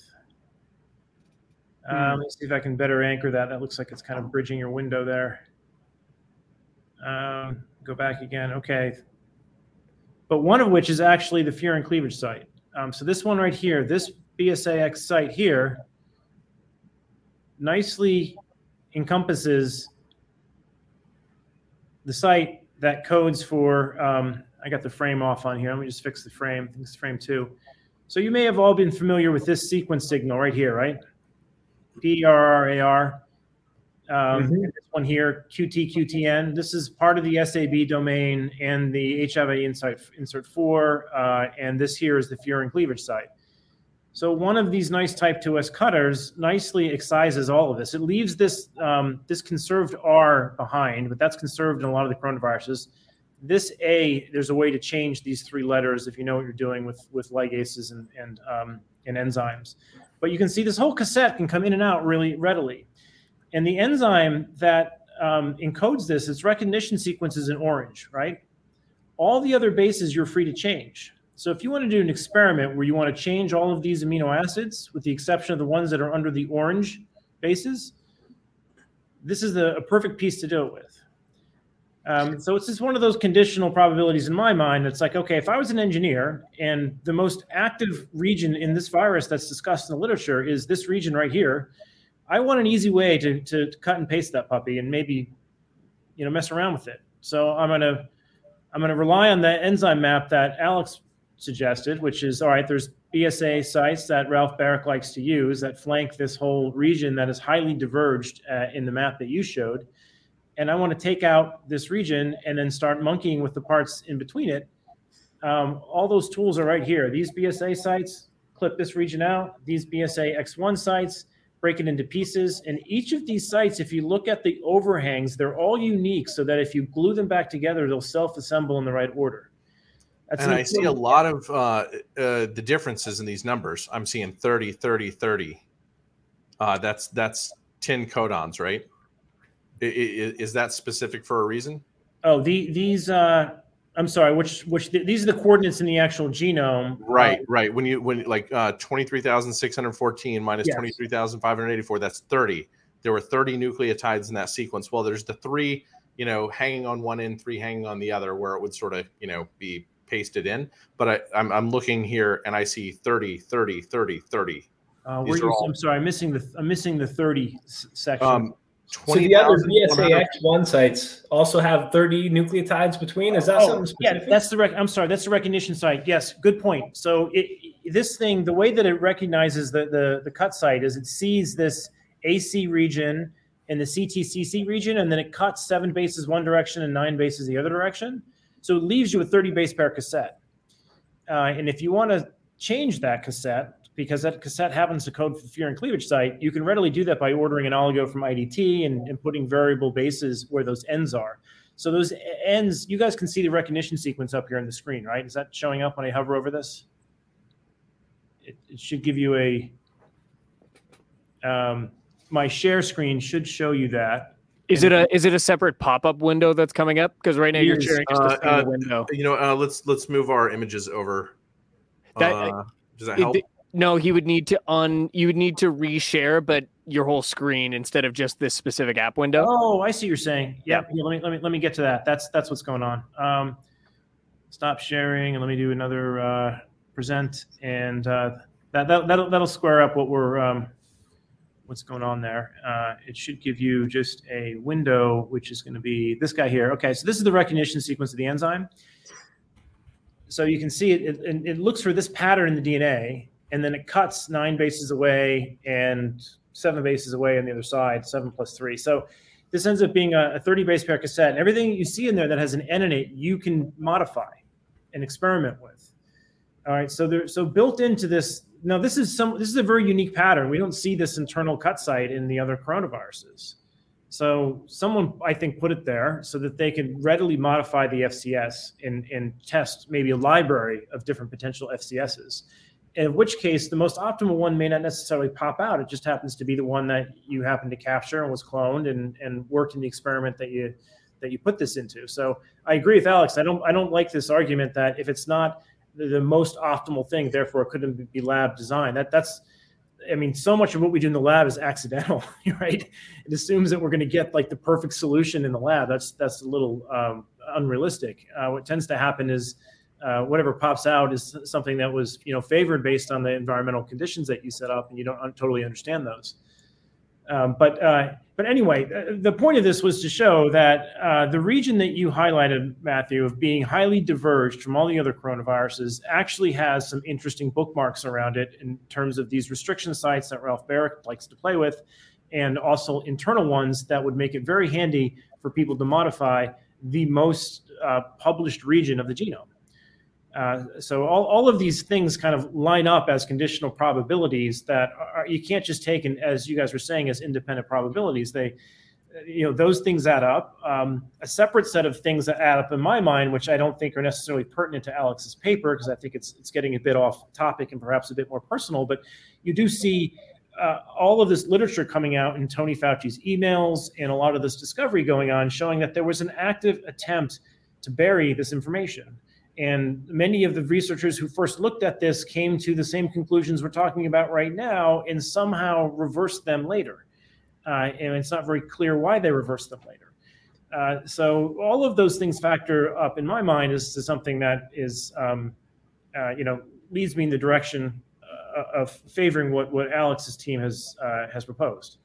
[SPEAKER 3] Um, let's see if I can better anchor that. That looks like it's kind of bridging your window there. Um, go back again. Okay. But one of which is actually the furin cleavage site. Um, so this one right here, this BSAX site here, nicely encompasses the site that codes for. Um, I got the frame off on here. Let me just fix the frame. Think it's frame two. So you may have all been familiar with this sequence signal right here, right? P R R A R. Um,
[SPEAKER 4] Mhm.
[SPEAKER 3] This one here, QTQTN. This is part of the SAB domain and the HIV insert, insert 4. Uh, and this here is the furin cleavage site. So one of these nice type 2S cutters nicely excises all of this. It leaves this, um, this conserved R behind, but that's conserved in a lot of the coronaviruses. This A, there's a way to change these three letters if you know what you're doing with, with ligases and, and, um, and enzymes. But you can see this whole cassette can come in and out really readily. And the enzyme that um, encodes this, its recognition sequence is in orange, right? All the other bases you're free to change. So if you want to do an experiment where you want to change all of these amino acids, with the exception of the ones that are under the orange bases, this is a perfect piece to do it with. Um, so it's just one of those conditional probabilities in my mind. It's like, okay, if I was an engineer and the most active region in this virus that's discussed in the literature is this region right here, I want an easy way to, to cut and paste that puppy and maybe, you know, mess around with it. So I'm gonna I'm gonna rely on that enzyme map that Alex suggested, which is all right. There's BSA sites that Ralph Barrick likes to use that flank this whole region that is highly diverged uh, in the map that you showed. And I want to take out this region and then start monkeying with the parts in between it. Um, all those tools are right here. These BSA sites clip this region out. These BSA X1 sites break it into pieces. And each of these sites, if you look at the overhangs, they're all unique so that if you glue them back together, they'll self assemble in the right order. That's
[SPEAKER 2] and
[SPEAKER 3] an
[SPEAKER 2] I see a lot of uh, uh, the differences in these numbers. I'm seeing 30, 30, 30. Uh, that's that's 10 codons, right? I- i- Is that specific for a reason?
[SPEAKER 3] Oh, the, these, uh, I'm sorry, which, which, these are the coordinates in the actual genome.
[SPEAKER 2] Right, right. When you when like uh, 23,614 minus
[SPEAKER 3] Yes.
[SPEAKER 2] 23,584, that's 30. There were 30 nucleotides in that sequence. Well, there's the three, you know, hanging on one end, three hanging on the other, where it would sort of, you know, be pasted in. But I, I'm, I'm looking here and I see 30, 30, 30, 30.
[SPEAKER 3] Uh, you,
[SPEAKER 2] all-
[SPEAKER 3] I'm sorry, I'm missing the, I'm missing the 30 s- section.
[SPEAKER 2] Um,
[SPEAKER 4] So the other
[SPEAKER 2] 20,100
[SPEAKER 4] BSAX1 sites also have 30 nucleotides between. Is that
[SPEAKER 3] Oh,
[SPEAKER 4] something
[SPEAKER 3] yeah, that's the rec- I'm sorry, that's the recognition site. Yes, good point. So it, this thing, the way that it recognizes the, the the cut site is it sees this AC region and the CTCC region, and then it cuts seven bases one direction and nine bases the other direction. So it leaves you with 30 base pair cassette. Uh, and if you want to change that cassette, because that cassette happens to code for the furin cleavage site, you can readily do that by ordering an oligo from IDT and, and putting variable bases where those ends are. So those ends, you guys can see the recognition sequence up here on the screen, right? Is that showing up when I hover over this? It, it should give you a, um, my share screen should show you that.
[SPEAKER 1] Is it a is it a separate pop up window that's coming up? Because right now you're sharing just
[SPEAKER 2] uh,
[SPEAKER 1] a
[SPEAKER 2] uh,
[SPEAKER 1] window.
[SPEAKER 2] You know, uh, let's let's move our images over.
[SPEAKER 1] That-
[SPEAKER 2] uh, does that
[SPEAKER 1] It-
[SPEAKER 2] help?
[SPEAKER 1] No, he would need to un you would need to reshare, but your whole screen instead of just this specific app window.
[SPEAKER 3] Oh, I see what you're saying. Yeah, yeah, let me let me let me get to that. That's that's what's going on. Um, stop sharing and let me do another uh, present, and uh, that, that that'll that'll square up what we're um, what's going on there. Uh, it should give you just a window, which is going to be this guy here. Okay, so this is the recognition sequence of the enzyme. So you can see it, it, it it looks for this pattern in the DNA, and then it cuts nine bases away and seven bases away on the other side, seven plus three. So this ends up being a, a 30 base pair cassette. And everything you see in there that has an N in it, you can modify and experiment with. All right. So there, so built into this, now this is some, this is a very unique pattern. We don't see this internal cut site in the other coronaviruses. So someone, I think, put it there so that they can readily modify the FCS and, and test maybe a library of different potential FCSs in which case the most optimal one may not necessarily pop out. It just happens to be the one that you happen to capture and was cloned and, and worked in the experiment that you that you put this into. So I agree with Alex. I don't I don't like this argument that if it's not the, most optimal thing, therefore it couldn't be lab design. That that's I mean, so much of what we do in the lab is accidental, (laughs) right? It assumes that we're going to get like the perfect solution in the lab. That's that's a little um, unrealistic. Uh, what tends to happen is uh, whatever pops out is something that was you know favored based on the environmental conditions that you set up, and you don't totally understand those. Um, but uh, but anyway, uh, the point of this was to show that uh, the region that you highlighted, Matthew, of being highly diverged from all the other coronaviruses, actually has some interesting bookmarks around it in terms of these restriction sites that Ralph Baric likes to play with, and also internal ones that would make it very handy for people to modify the most uh, published region of the genome. Uh, so all, all of these things kind of line up as conditional probabilities that are, you can't just take and as you guys were saying as independent probabilities. They you know those things add up. Um, a separate set of things that add up in my mind which i don't think are necessarily pertinent to alex's paper because i think it's it's getting a bit off topic and perhaps a bit more personal but you do see uh, all of this literature coming out in tony fauci's emails and a lot of this discovery going on showing that there was an active attempt to bury this information and many of the researchers who first looked at this came to the same conclusions we're talking about right now and somehow reversed them later. Uh, and it's not very clear why they reversed them later. Uh, so all of those things factor up in my mind as to something that is, um, uh, you know, leads me in the direction uh, of favoring what, what Alex's team has uh, has proposed.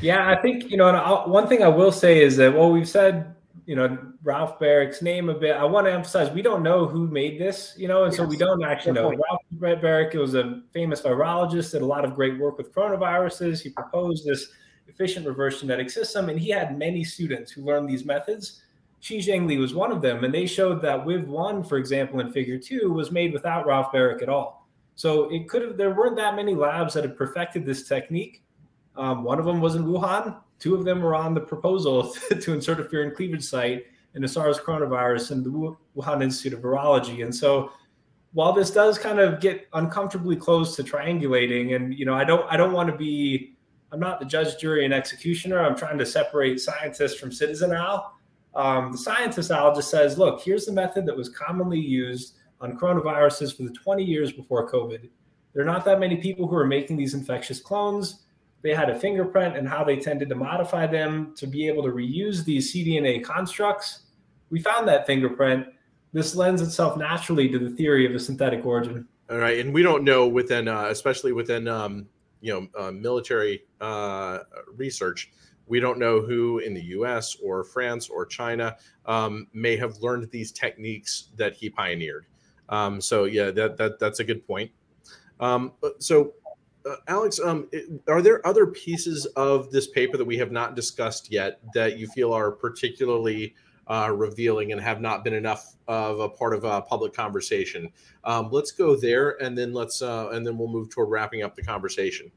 [SPEAKER 4] Yeah, I think you know. And one thing I will say is that well, we've said you know Ralph Barrick's name a bit. I want to emphasize we don't know who made this, you know, and yes. so we don't actually know. Ralph Baric was a famous virologist, did a lot of great work with coronaviruses. He proposed this efficient reverse genetic system, and he had many students who learned these methods. Shi-Zheng Li was one of them, and they showed that WIV1, for example, in Figure Two, was made without Ralph Barrick at all. So it could have. There weren't that many labs that had perfected this technique. Um, one of them was in Wuhan. Two of them were on the proposal (laughs) to insert a furin cleavage site in the SARS coronavirus in the Wuhan Institute of Virology. And so while this does kind of get uncomfortably close to triangulating, and you know, I don't I don't want to be I'm not the judge, jury, and executioner. I'm trying to separate scientist from citizen Al. Um, the scientist Al just says, look, here's the method that was commonly used on coronaviruses for the 20 years before COVID. There are not that many people who are making these infectious clones. They had a fingerprint and how they tended to modify them to be able to reuse these cDNA constructs. We found that fingerprint. This lends itself naturally to the theory of a synthetic origin.
[SPEAKER 2] All right, and we don't know within, uh, especially within, um, you know, uh, military uh, research, we don't know who in the U.S. or France or China um, may have learned these techniques that he pioneered. Um, so yeah, that that that's a good point. Um, so uh, Alex, um, are there other pieces of this paper that we have not discussed yet that you feel are particularly uh, revealing and have not been enough of a part of a public conversation? Um, let's go there, and then let's uh, and then we'll move toward wrapping up the conversation.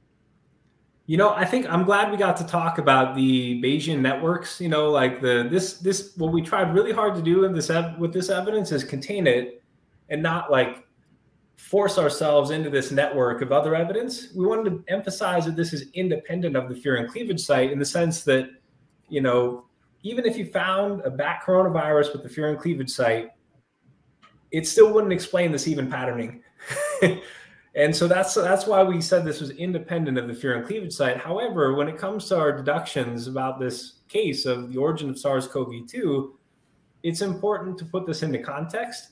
[SPEAKER 4] You know, I think I'm glad we got to talk about the Bayesian networks. You know, like the this this what we tried really hard to do in this with this evidence is contain it and not like force ourselves into this network of other evidence. We wanted to emphasize that this is independent of the furin cleavage site in the sense that, you know, even if you found a bat coronavirus with the furin cleavage site, it still wouldn't explain this even patterning. (laughs) and so that's that's why we said this was independent of the furin cleavage site. However, when it comes to our deductions about this case of the origin of SARS-CoV-2, it's important to put this into context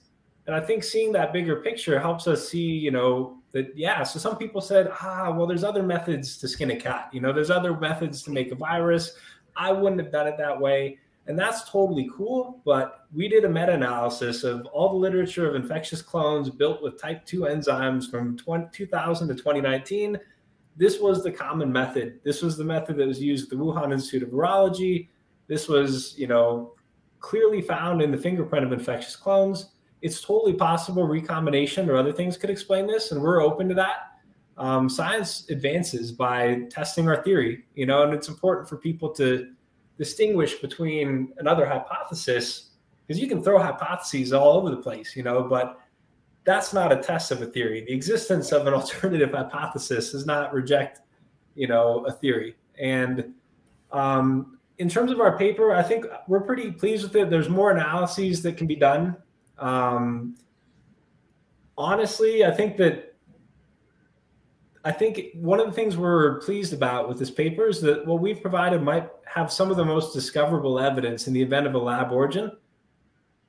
[SPEAKER 4] and I think seeing that bigger picture helps us see, you know, that yeah. So some people said, ah, well, there's other methods to skin a cat. You know, there's other methods to make a virus. I wouldn't have done it that way. And that's totally cool. But we did a meta analysis of all the literature of infectious clones built with type 2 enzymes from 20, 2000 to 2019. This was the common method. This was the method that was used at the Wuhan Institute of Virology. This was, you know, clearly found in the fingerprint of infectious clones it's totally possible recombination or other things could explain this, and we're open to that. Um, science advances by testing our theory, you know, and it's important for people to distinguish between another hypothesis because you can throw hypotheses all over the place, you know, but that's not a test of a theory. The existence of an alternative hypothesis does not reject, you know, a theory. And um, in terms of our paper, I think we're pretty pleased with it. There's more analyses that can be done um, honestly, I think that I think one of the things we're pleased about with this paper is that what we've provided might have some of the most discoverable evidence in the event of a lab origin.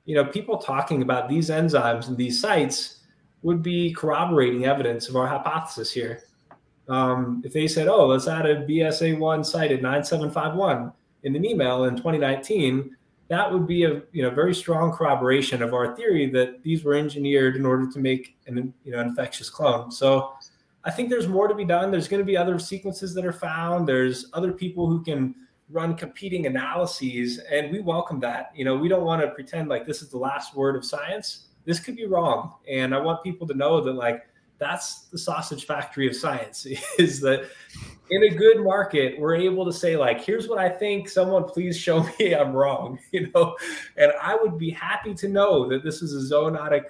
[SPEAKER 4] You know, people talking about these enzymes and these sites would be corroborating evidence of our hypothesis here. Um, if they said, oh, let's add a BSA1 site at 9751 in an email in 2019, that would be a you know very strong corroboration of our theory that these were engineered in order to make an you know infectious clone. So I think there's more to be done. There's going to be other sequences that are found. There's other people who can run competing analyses, and we welcome that. You know, we don't want to pretend like this is the last word of science. This could be wrong, and I want people to know that like that's the sausage factory of science (laughs) is that in a good market we're able to say like here's what i think. Someone please show (laughs) me i'm wrong (laughs) you know? And i would be happy to know that this is a zoonotic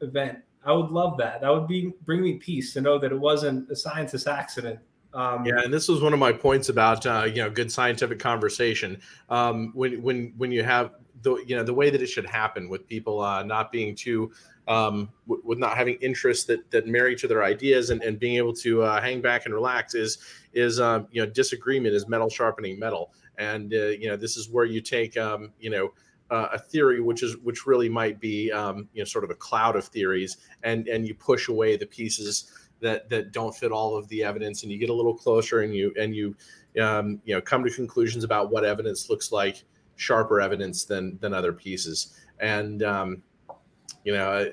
[SPEAKER 4] event. I would love that. That would be bring me peace to know that it wasn't a scientist accident.
[SPEAKER 2] Um, yeah, and this was one of my points about uh, you know good scientific conversation. Um, when when when you have the you know the way that it should happen with people uh, not being too um, w- with not having interests that that marry to their ideas and, and being able to uh, hang back and relax is is um, you know disagreement is metal sharpening metal. And uh, you know this is where you take um, you know uh, a theory which is which really might be um, you know sort of a cloud of theories and and you push away the pieces that that don't fit all of the evidence and you get a little closer and you and you um, you know come to conclusions about what evidence looks like sharper evidence than than other pieces. And um, you know,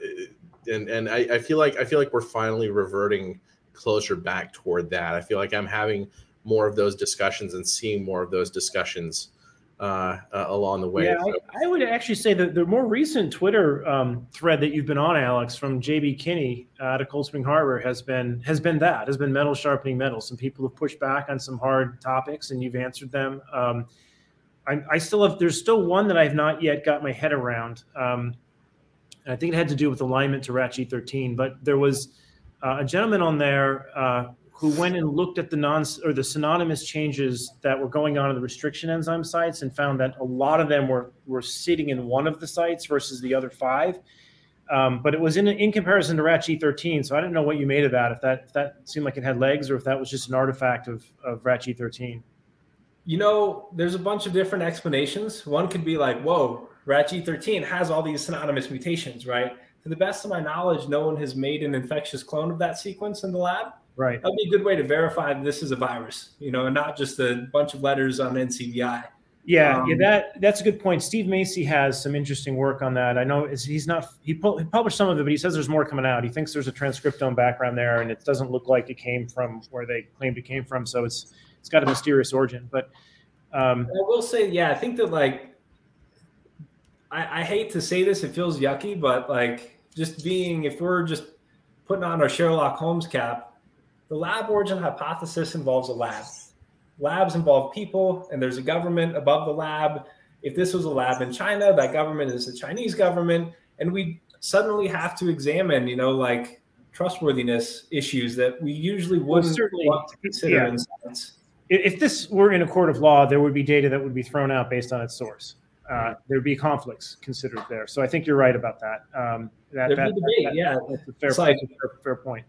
[SPEAKER 2] and and I, I feel like I feel like we're finally reverting closer back toward that. I feel like I'm having more of those discussions and seeing more of those discussions uh, uh, along the way.
[SPEAKER 3] Yeah, so. I, I, would actually say that the more recent Twitter um, thread that you've been on, Alex, from JB Kinney out of Cold Spring Harbor, has been has been that has been metal sharpening metal. Some people have pushed back on some hard topics, and you've answered them. Um, I, I, still have. There's still one that I've not yet got my head around. Um, I think it had to do with alignment to RACH E13. But there was uh, a gentleman on there uh, who went and looked at the non or the synonymous changes that were going on in the restriction enzyme sites and found that a lot of them were were sitting in one of the sites versus the other five. Um, but it was in in comparison to RACH E13. So I didn't know what you made of that. If that if that seemed like it had legs, or if that was just an artifact of of RACH E13.
[SPEAKER 4] You know, there's a bunch of different explanations. One could be like, "Whoa, RACH13 has all these synonymous mutations, right? To the best of my knowledge, no one has made an infectious clone of that sequence in the lab.
[SPEAKER 3] Right.
[SPEAKER 4] That'd be a good way to verify this is a virus, you know, and not just a bunch of letters on NCBI.
[SPEAKER 3] Yeah, um, yeah, that that's a good point. Steve Macy has some interesting work on that. I know he's not he, pu- he, published some of it, but he says there's more coming out. He thinks there's a transcriptome background there, and it doesn't look like it came from where they claimed it came from. So it's it's got a mysterious origin. But
[SPEAKER 4] um, I will say, yeah, I think that like I, I hate to say this, it feels yucky, but like just being, if we're just putting on our Sherlock Holmes cap, the lab origin hypothesis involves a lab. Labs involve people, and there's a government above the lab. If this was a lab in China, that government is the Chinese government, and we suddenly have to examine, you know, like trustworthiness issues that we usually wouldn't well, certainly, want to consider yeah. in science.
[SPEAKER 3] If this were in a court of law, there would be data that would be thrown out based on its source uh, there'd be conflicts considered there. So I think you're right about that. Um, that, that,
[SPEAKER 4] that,
[SPEAKER 3] that,
[SPEAKER 4] yeah,
[SPEAKER 3] that's a fair, like, fair, fair, point.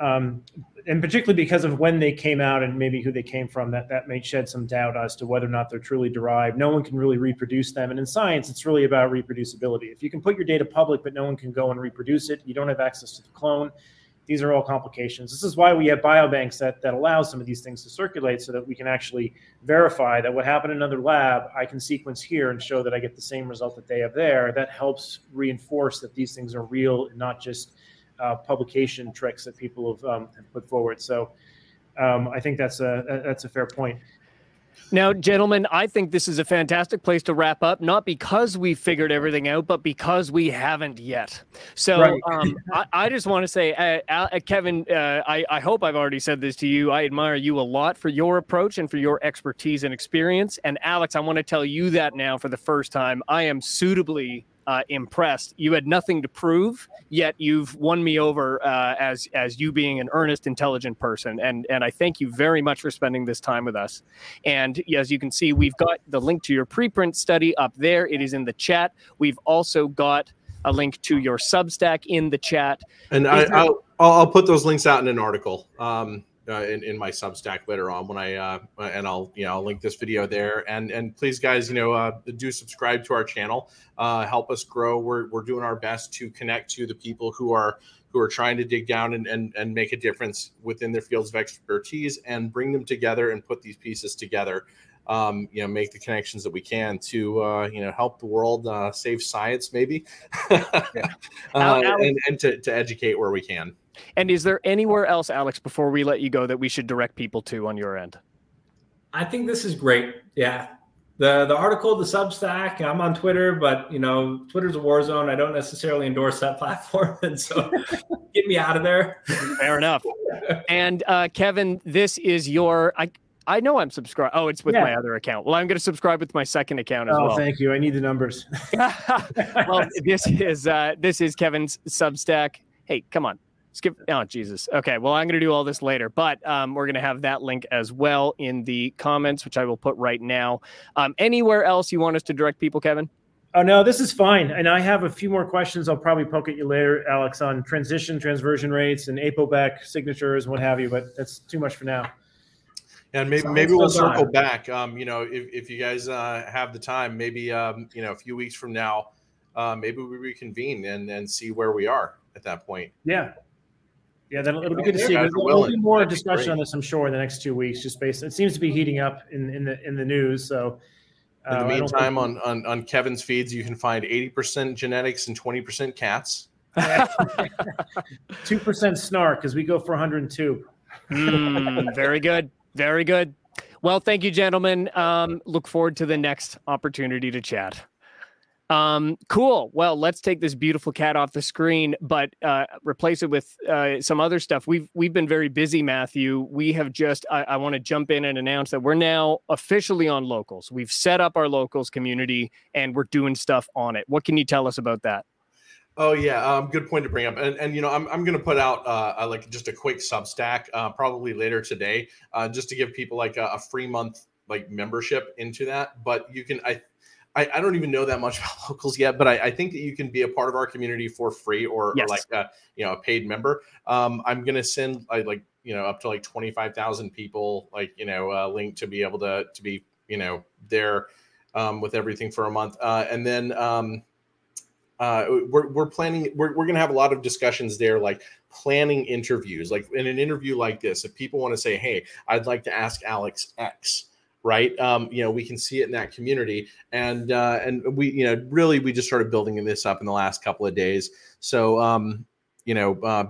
[SPEAKER 3] Um, and particularly because of when they came out and maybe who they came from, that that may shed some doubt as to whether or not they're truly derived. No one can really reproduce them, and in science, it's really about reproducibility. If you can put your data public, but no one can go and reproduce it, you don't have access to the clone these are all complications. This is why we have biobanks that, that allow some of these things to circulate so that we can actually verify that what happened in another lab, I can sequence here and show that I get the same result that they have there. That helps reinforce that these things are real and not just uh, publication tricks that people have, um, have put forward. So um, I think that's a, that's a fair point.
[SPEAKER 1] Now, gentlemen, I think this is a fantastic place to wrap up, not because we figured everything out, but because we haven't yet. So right. um, (laughs) I, I, just want to say, uh, uh, Kevin, uh, I, I, hope I've already said this to you. I admire you a lot for your approach and for your expertise and experience. And Alex, I want to tell you that now for the first time. I am suitably uh, impressed. You had nothing to prove, yet you've won me over uh, as as you being an earnest, intelligent person. And and I thank you very much for spending this time with us. And as you can see, we've got the link to your preprint study up there. It is in the chat. We've also got a link to your Substack in the chat.
[SPEAKER 2] And I, there- I'll, I'll put those links out in an article. Um, uh, in, in my Substack later on when I uh, and I'll you know I'll link this video there. And and please guys you know uh, do subscribe to our channel. Uh, help us grow. We're we're doing our best to connect to the people who are who are trying to dig down and, and, and make a difference within their fields of expertise and bring them together and put these pieces together. Um, you know, make the connections that we can to, uh, you know, help the world uh, save science, maybe, (laughs) yeah. uh, and, and to, to educate where we can.
[SPEAKER 1] And is there anywhere else, Alex, before we let you go, that we should direct people to on your end?
[SPEAKER 4] I think this is great. Yeah. The the article, the Substack, I'm on Twitter, but you know, Twitter's a war zone. I don't necessarily endorse that (laughs) platform. And so (laughs) get me out of there.
[SPEAKER 1] Fair enough. (laughs) And uh, Kevin, this is your I I know I'm subscribed. Oh, it's with yeah. my other account. Well, I'm going to subscribe with my second account as well. oh, well.
[SPEAKER 3] thank you. I need the numbers.
[SPEAKER 1] well, this is uh, this is Kevin's Substack. Hey, come on, skip. Oh, Jesus. Okay. Well, I'm going to do all this later, but um, we're going to have that link as well in the comments, which I will put right now. Um, anywhere else you want us to direct people, Kevin?
[SPEAKER 3] Oh no, this is fine. And I have a few more questions. I'll probably poke at you later, Alex, on transition, transversion rates, and ApoBec signatures, what have you. But that's too much for now.
[SPEAKER 2] And maybe maybe we'll circle back. Um, you know, if, if you guys uh, have the time, maybe um, you know a few weeks from now, uh, maybe we reconvene and and see where we are at that point.
[SPEAKER 3] Yeah, yeah, that'll, it'll be good to see. There'll be more That'd discussion on this, I'm sure, in the next two weeks. Just based, it seems to be heating up in in the in the news. So,
[SPEAKER 2] uh, in the uh, meantime, think... on, on on Kevin's feeds, you can find 80% genetics and 20% cats. (laughs)
[SPEAKER 3] Two percent snark as we go for 102.
[SPEAKER 1] Mm, very good. Very good. Well, thank you, gentlemen. Um, look forward to the next opportunity to chat. Um, cool. Well, let's take this beautiful cat off the screen, but uh, replace it with uh, some other stuff. We've we've been very busy, Matthew. We have just. I, I want to jump in and announce that we're now officially on locals. We've set up our locals community, and we're doing stuff on it. What can you tell us about that?
[SPEAKER 2] Oh yeah, um, good point to bring up, and and you know I'm I'm gonna put out uh, like just a quick Substack uh, probably later today, uh, just to give people like a, a, free month like membership into that. But you can I, I, I don't even know that much (laughs) about locals yet, but I, I think that you can be a part of our community for free or, yes. or like a, you know a paid member. Um, I'm gonna send I, like you know up to like twenty five thousand people like you know a link to be able to to be you know there um, with everything for a month, uh, and then. Um, uh, we're, we're planning we're, we're going to have a lot of discussions there like planning interviews like in an interview like this if people want to say hey i'd like to ask alex x right um, you know we can see it in that community and uh, and we you know really we just started building this up in the last couple of days so um, you know, uh,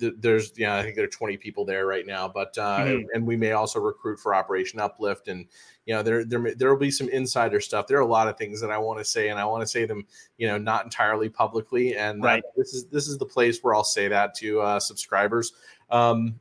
[SPEAKER 2] th- there's, yeah, I think there are 20 people there right now, but, uh, mm-hmm. and we may also recruit for Operation Uplift. And, you know, there, there, there will be some insider stuff. There are a lot of things that I want to say, and I want to say them, you know, not entirely publicly. And right. Uh, this is, this is the place where I'll say that to uh, subscribers. Um,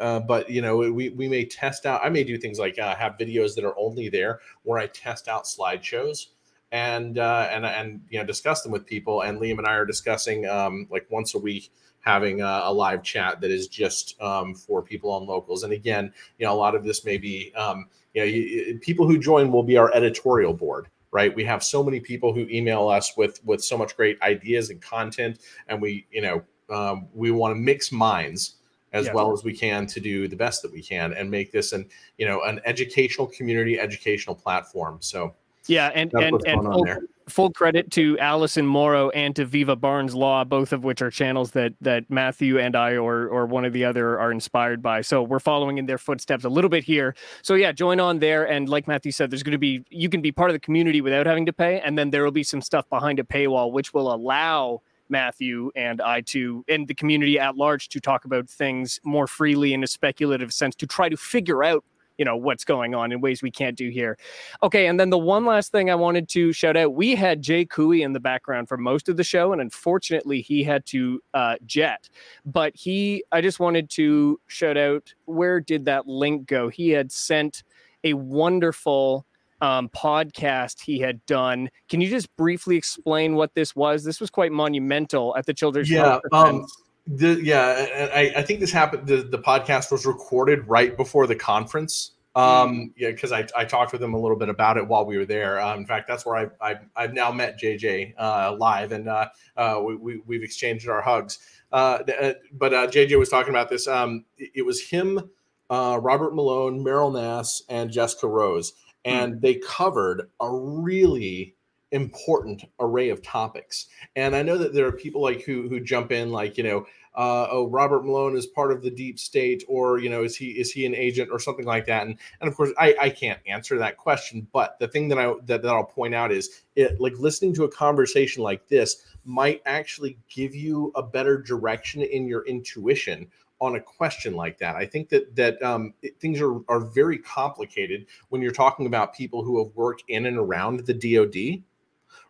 [SPEAKER 2] uh, but you know we, we may test out i may do things like uh, have videos that are only there where i test out slideshows and uh, and and you know discuss them with people. And Liam and I are discussing um, like once a week having a, a live chat that is just um, for people on locals. And again, you know, a lot of this may be um, you know you, people who join will be our editorial board. Right, we have so many people who email us with with so much great ideas and content, and we, you know, um, we want to mix minds as yes. well as we can to do the best that we can and make this an you know an educational community educational platform so
[SPEAKER 1] yeah, and and and full, full, credit to Allison Morrow and to Viva Barnes Law, both of which are channels that that Matthew and I or or one of the other are inspired by. So we're following in their footsteps a little bit here. So yeah, join on there. And like Matthew said, there's going to be you can be part of the community without having to pay, and then there will be some stuff behind a paywall which will allow Matthew and I to and the community at large to talk about things more freely in a speculative sense to try to figure out you know what's going on in ways we can't do here. Okay, and then the one last thing I wanted to shout out: we had Jay Couey in the background for most of the show, and unfortunately he had to uh, jet. But he, I just wanted to shout out where did that link go? He had sent a wonderful um, podcast he had done. Can you just briefly explain what this was? This was quite monumental at the Children's
[SPEAKER 2] yeah. Um, the, yeah, I, I think this happened. The, the podcast was recorded right before the conference Um, yeah, because I, I talked with him a little bit about it while we were there. Um, in fact, that's where I, I I've now met JJ uh, live, and uh, uh, we, we we've exchanged our hugs. Uh, uh but uh, JJ was talking about this. Um, it, it was him, uh, Robert Malone, Meryl Nass, and Jessica Rose, and mm. they covered a really important array of topics. And I know that there are people like who who jump in like you know uh, oh Robert Malone is part of the deep state or you know is he is he an agent or something like that and and of course I, I can't answer that question but the thing that I that, that I'll point out is it like listening to a conversation like this might actually give you a better direction in your intuition on a question like that. I think that that um, it, things are are very complicated when you're talking about people who have worked in and around the DoD,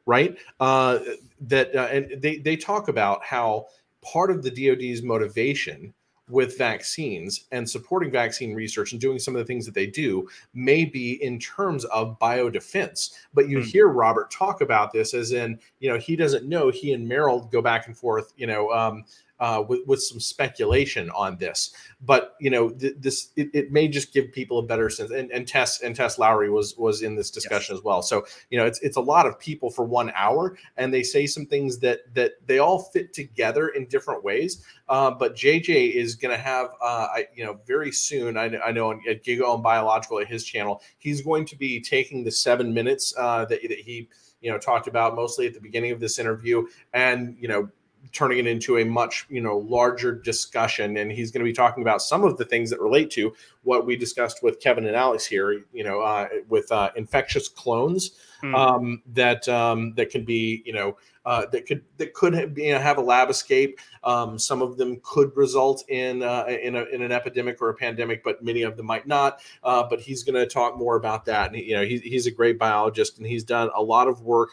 [SPEAKER 2] right? Uh, that uh, and they they talk about how part of the DoD's motivation with vaccines and supporting vaccine research and doing some of the things that they do may be in terms of biodefense. But you mm. hear Robert talk about this as in, you know, he doesn't know. He and Meryl go back and forth, you know, um, uh, with, with some speculation on this. But you know, th- this it, it, may just give people a better sense. And, and Tess and Tess Lawrie was was in this discussion yes. as well. So you know, it's it's a lot of people for one hour, and they say some things that that they all fit together in different ways. Uh, but JJ is going to have, uh, I, you know, very soon. I, I know at Gigaohm Biological at his channel, he's going to be taking the seven minutes uh, that that he you know talked about mostly at the beginning of this interview and you know turning it into a much you know larger discussion. And he's going to be talking about some of the things that relate to what we discussed with kevin and alex here you know uh, with uh, infectious clones mm. um, that um, that can be you know uh, that could that could have, you know, have a lab escape. Um, some of them could result in uh, in, a, in, an epidemic or a pandemic but many of them might not. Uh, but he's going to talk more about that. And you know he, he's a great biologist and he's done a lot of work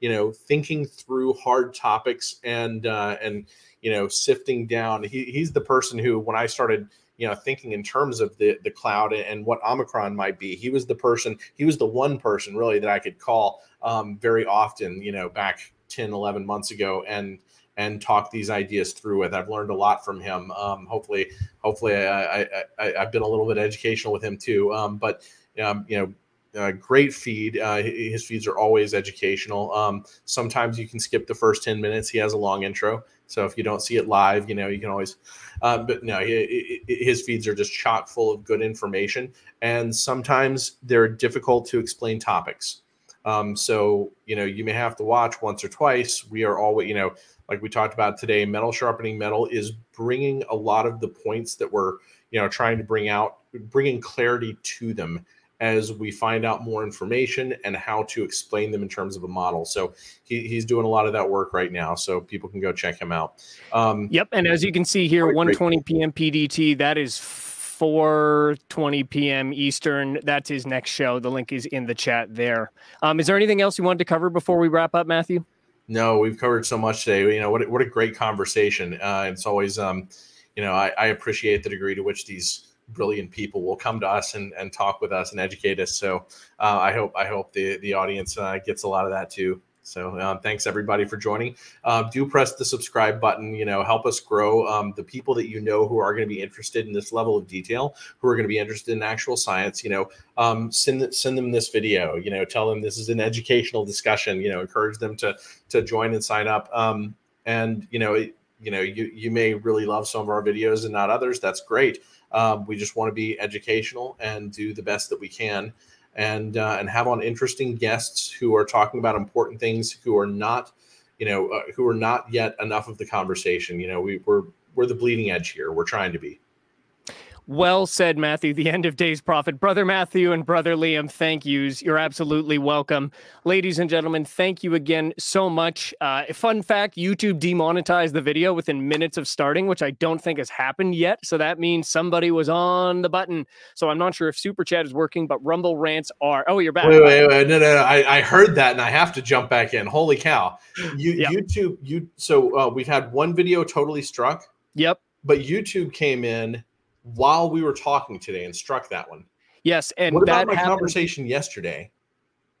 [SPEAKER 2] you know thinking through hard topics and uh, and you know sifting down. He, he's the person who when i started you know thinking in terms of the the cloud and what omicron might be he was the person he was the one person really that i could call um, very often you know back 10 11 months ago and and talk these ideas through with. I've learned a lot from him. Um, hopefully hopefully I, I, I have been a little bit educational with him too. Um, but um, you know uh, great feed. Uh, his feeds are always educational. Um, sometimes you can skip the first 10 minutes. He has a long intro. So if you don't see it live, you know, you can always, uh, but no, he, his feeds are just chock full of good information. And sometimes they're difficult to explain topics. Um, so, you know, you may have to watch once or twice. We are always, you know, like we talked about today, metal sharpening metal is bringing a lot of the points that we're, you know, trying to bring out, bringing clarity to them as we find out more information and how to explain them in terms of a model. So he, he's doing a lot of that work right now. So people can go check him out. Um,
[SPEAKER 1] yep. And as you can see here, 1:20 p.m. PDT. That is 4:20 p.m. Eastern. That's his next show. The link is in the chat there. Um, is there anything else you wanted to cover before we wrap up, Matthew?
[SPEAKER 2] No, we've covered so much today. You know what? What a great conversation. Uh, it's always, um, you know, I, I appreciate the degree to which these brilliant people will come to us and, and talk with us and educate us. So uh, I hope I hope the the audience uh, gets a lot of that too. So um, thanks everybody for joining. Uh, do press the subscribe button. You know, help us grow. Um, the people that you know who are going to be interested in this level of detail, who are going to be interested in actual science, you know, um, send send them this video. You know, tell them this is an educational discussion. You know, encourage them to to join and sign up. Um, and you know, it, you know, you you may really love some of our videos and not others. That's great. Um, we just want to be educational and do the best that we can, and uh, and have on interesting guests who are talking about important things, who are not, you know, uh, who are not yet enough of the conversation. You know, we, we're we're the bleeding edge here. We're trying to be.
[SPEAKER 1] Well said, Matthew. The end of days prophet. Brother Matthew and Brother Liam, thank yous. You're absolutely welcome. Ladies and gentlemen, thank you again so much. Uh, fun fact YouTube demonetized the video within minutes of starting, which I don't think has happened yet. So that means somebody was on the button. So I'm not sure if Super Chat is working, but Rumble rants are. Oh, you're back.
[SPEAKER 2] Wait, wait, wait. No, no, no. I, I heard that and I have to jump back in. Holy cow. (gasps) You, yep. YouTube, you, so uh, we've had one video totally struck.
[SPEAKER 1] Yep.
[SPEAKER 2] But YouTube came in while we were talking today and struck that one.
[SPEAKER 1] Yes, and
[SPEAKER 2] what about my happened, conversation yesterday?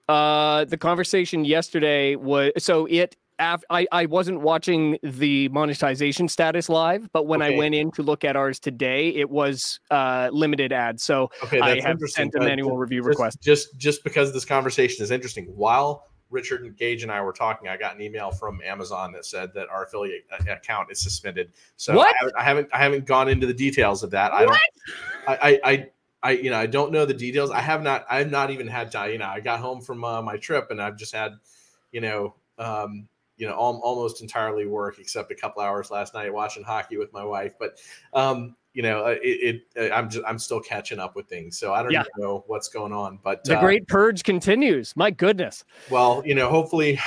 [SPEAKER 1] Uh, the conversation yesterday was so it af- I I wasn't watching the monetization status live, but when I went in to look at ours today, it was uh, limited ads. So
[SPEAKER 2] Okay,
[SPEAKER 1] I have sent a manual
[SPEAKER 2] ju-
[SPEAKER 1] review
[SPEAKER 2] just,
[SPEAKER 1] request.
[SPEAKER 2] Just just because this conversation is interesting, while Richard and Gage and I were talking, I got an email from Amazon that said that our affiliate uh, account is suspended. So
[SPEAKER 1] What?
[SPEAKER 2] I haven't, I haven't I haven't gone into the details of that. I don't. I, I I I you know I don't know the details. I have not. I have not even had time. You know, I got home from uh, my trip and I've just had, you know. Um, you know, al- almost entirely work except a couple hours last night watching hockey with my wife. But um, you know, uh, it, it uh, I'm just I'm still catching up with things, so I don't
[SPEAKER 1] Yeah.
[SPEAKER 2] know what's going on. But
[SPEAKER 1] The
[SPEAKER 2] uh,
[SPEAKER 1] great purge continues. My goodness.
[SPEAKER 2] well, you know, hopefully,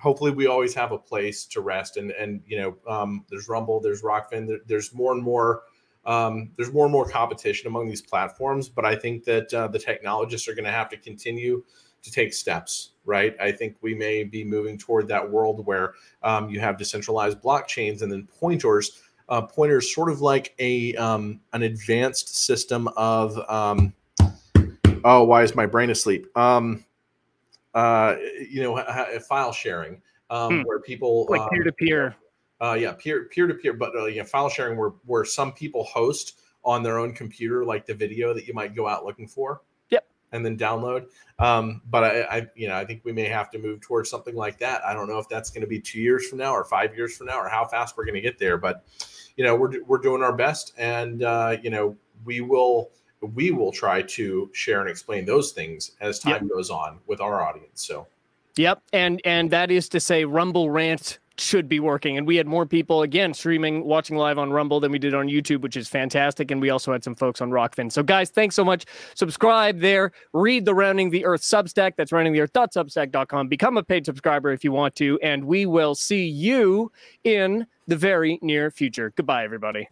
[SPEAKER 2] hopefully we always have a place to rest, and and you know, um, there's Rumble, there's Rokfin, there, there's more and more. Um, there's more and more competition among these platforms, but I think that uh, the technologists are going to have to continue to take steps, right? I think we may be moving toward that world where um, you have decentralized blockchains and then pointers, uh, pointers, sort of like a um, an advanced system of. Um, oh, why is my brain asleep? Um, uh, you know, ha- file sharing, um,
[SPEAKER 1] Hmm.
[SPEAKER 2] where people
[SPEAKER 1] Like peer to peer.
[SPEAKER 2] uh, yeah, peer peer to peer, but uh, yeah, file sharing where where some people host on their own computer, like the video that you might go out looking for.
[SPEAKER 1] Yep.
[SPEAKER 2] And then download. Um, but I, I, you know, I think we may have to move towards something like that. I don't know if that's going to be two years from now or five years from now or how fast we're going to get there. But you know, we're we're doing our best, and uh, you know, we will we will try to share and explain those things as time goes on with our audience. So.
[SPEAKER 1] Yep, and and that is to say, Rumble Rant should be working, and we had more people again streaming, watching live on Rumble than we did on YouTube, which is fantastic. And we also had some folks on Rokfin. So, guys, thanks so much. Subscribe there. Read the Rounding the Earth Substack. That's roundingtheearth.substack.com. Become a paid subscriber if you want to, and we will see you in the very near future. Goodbye, everybody.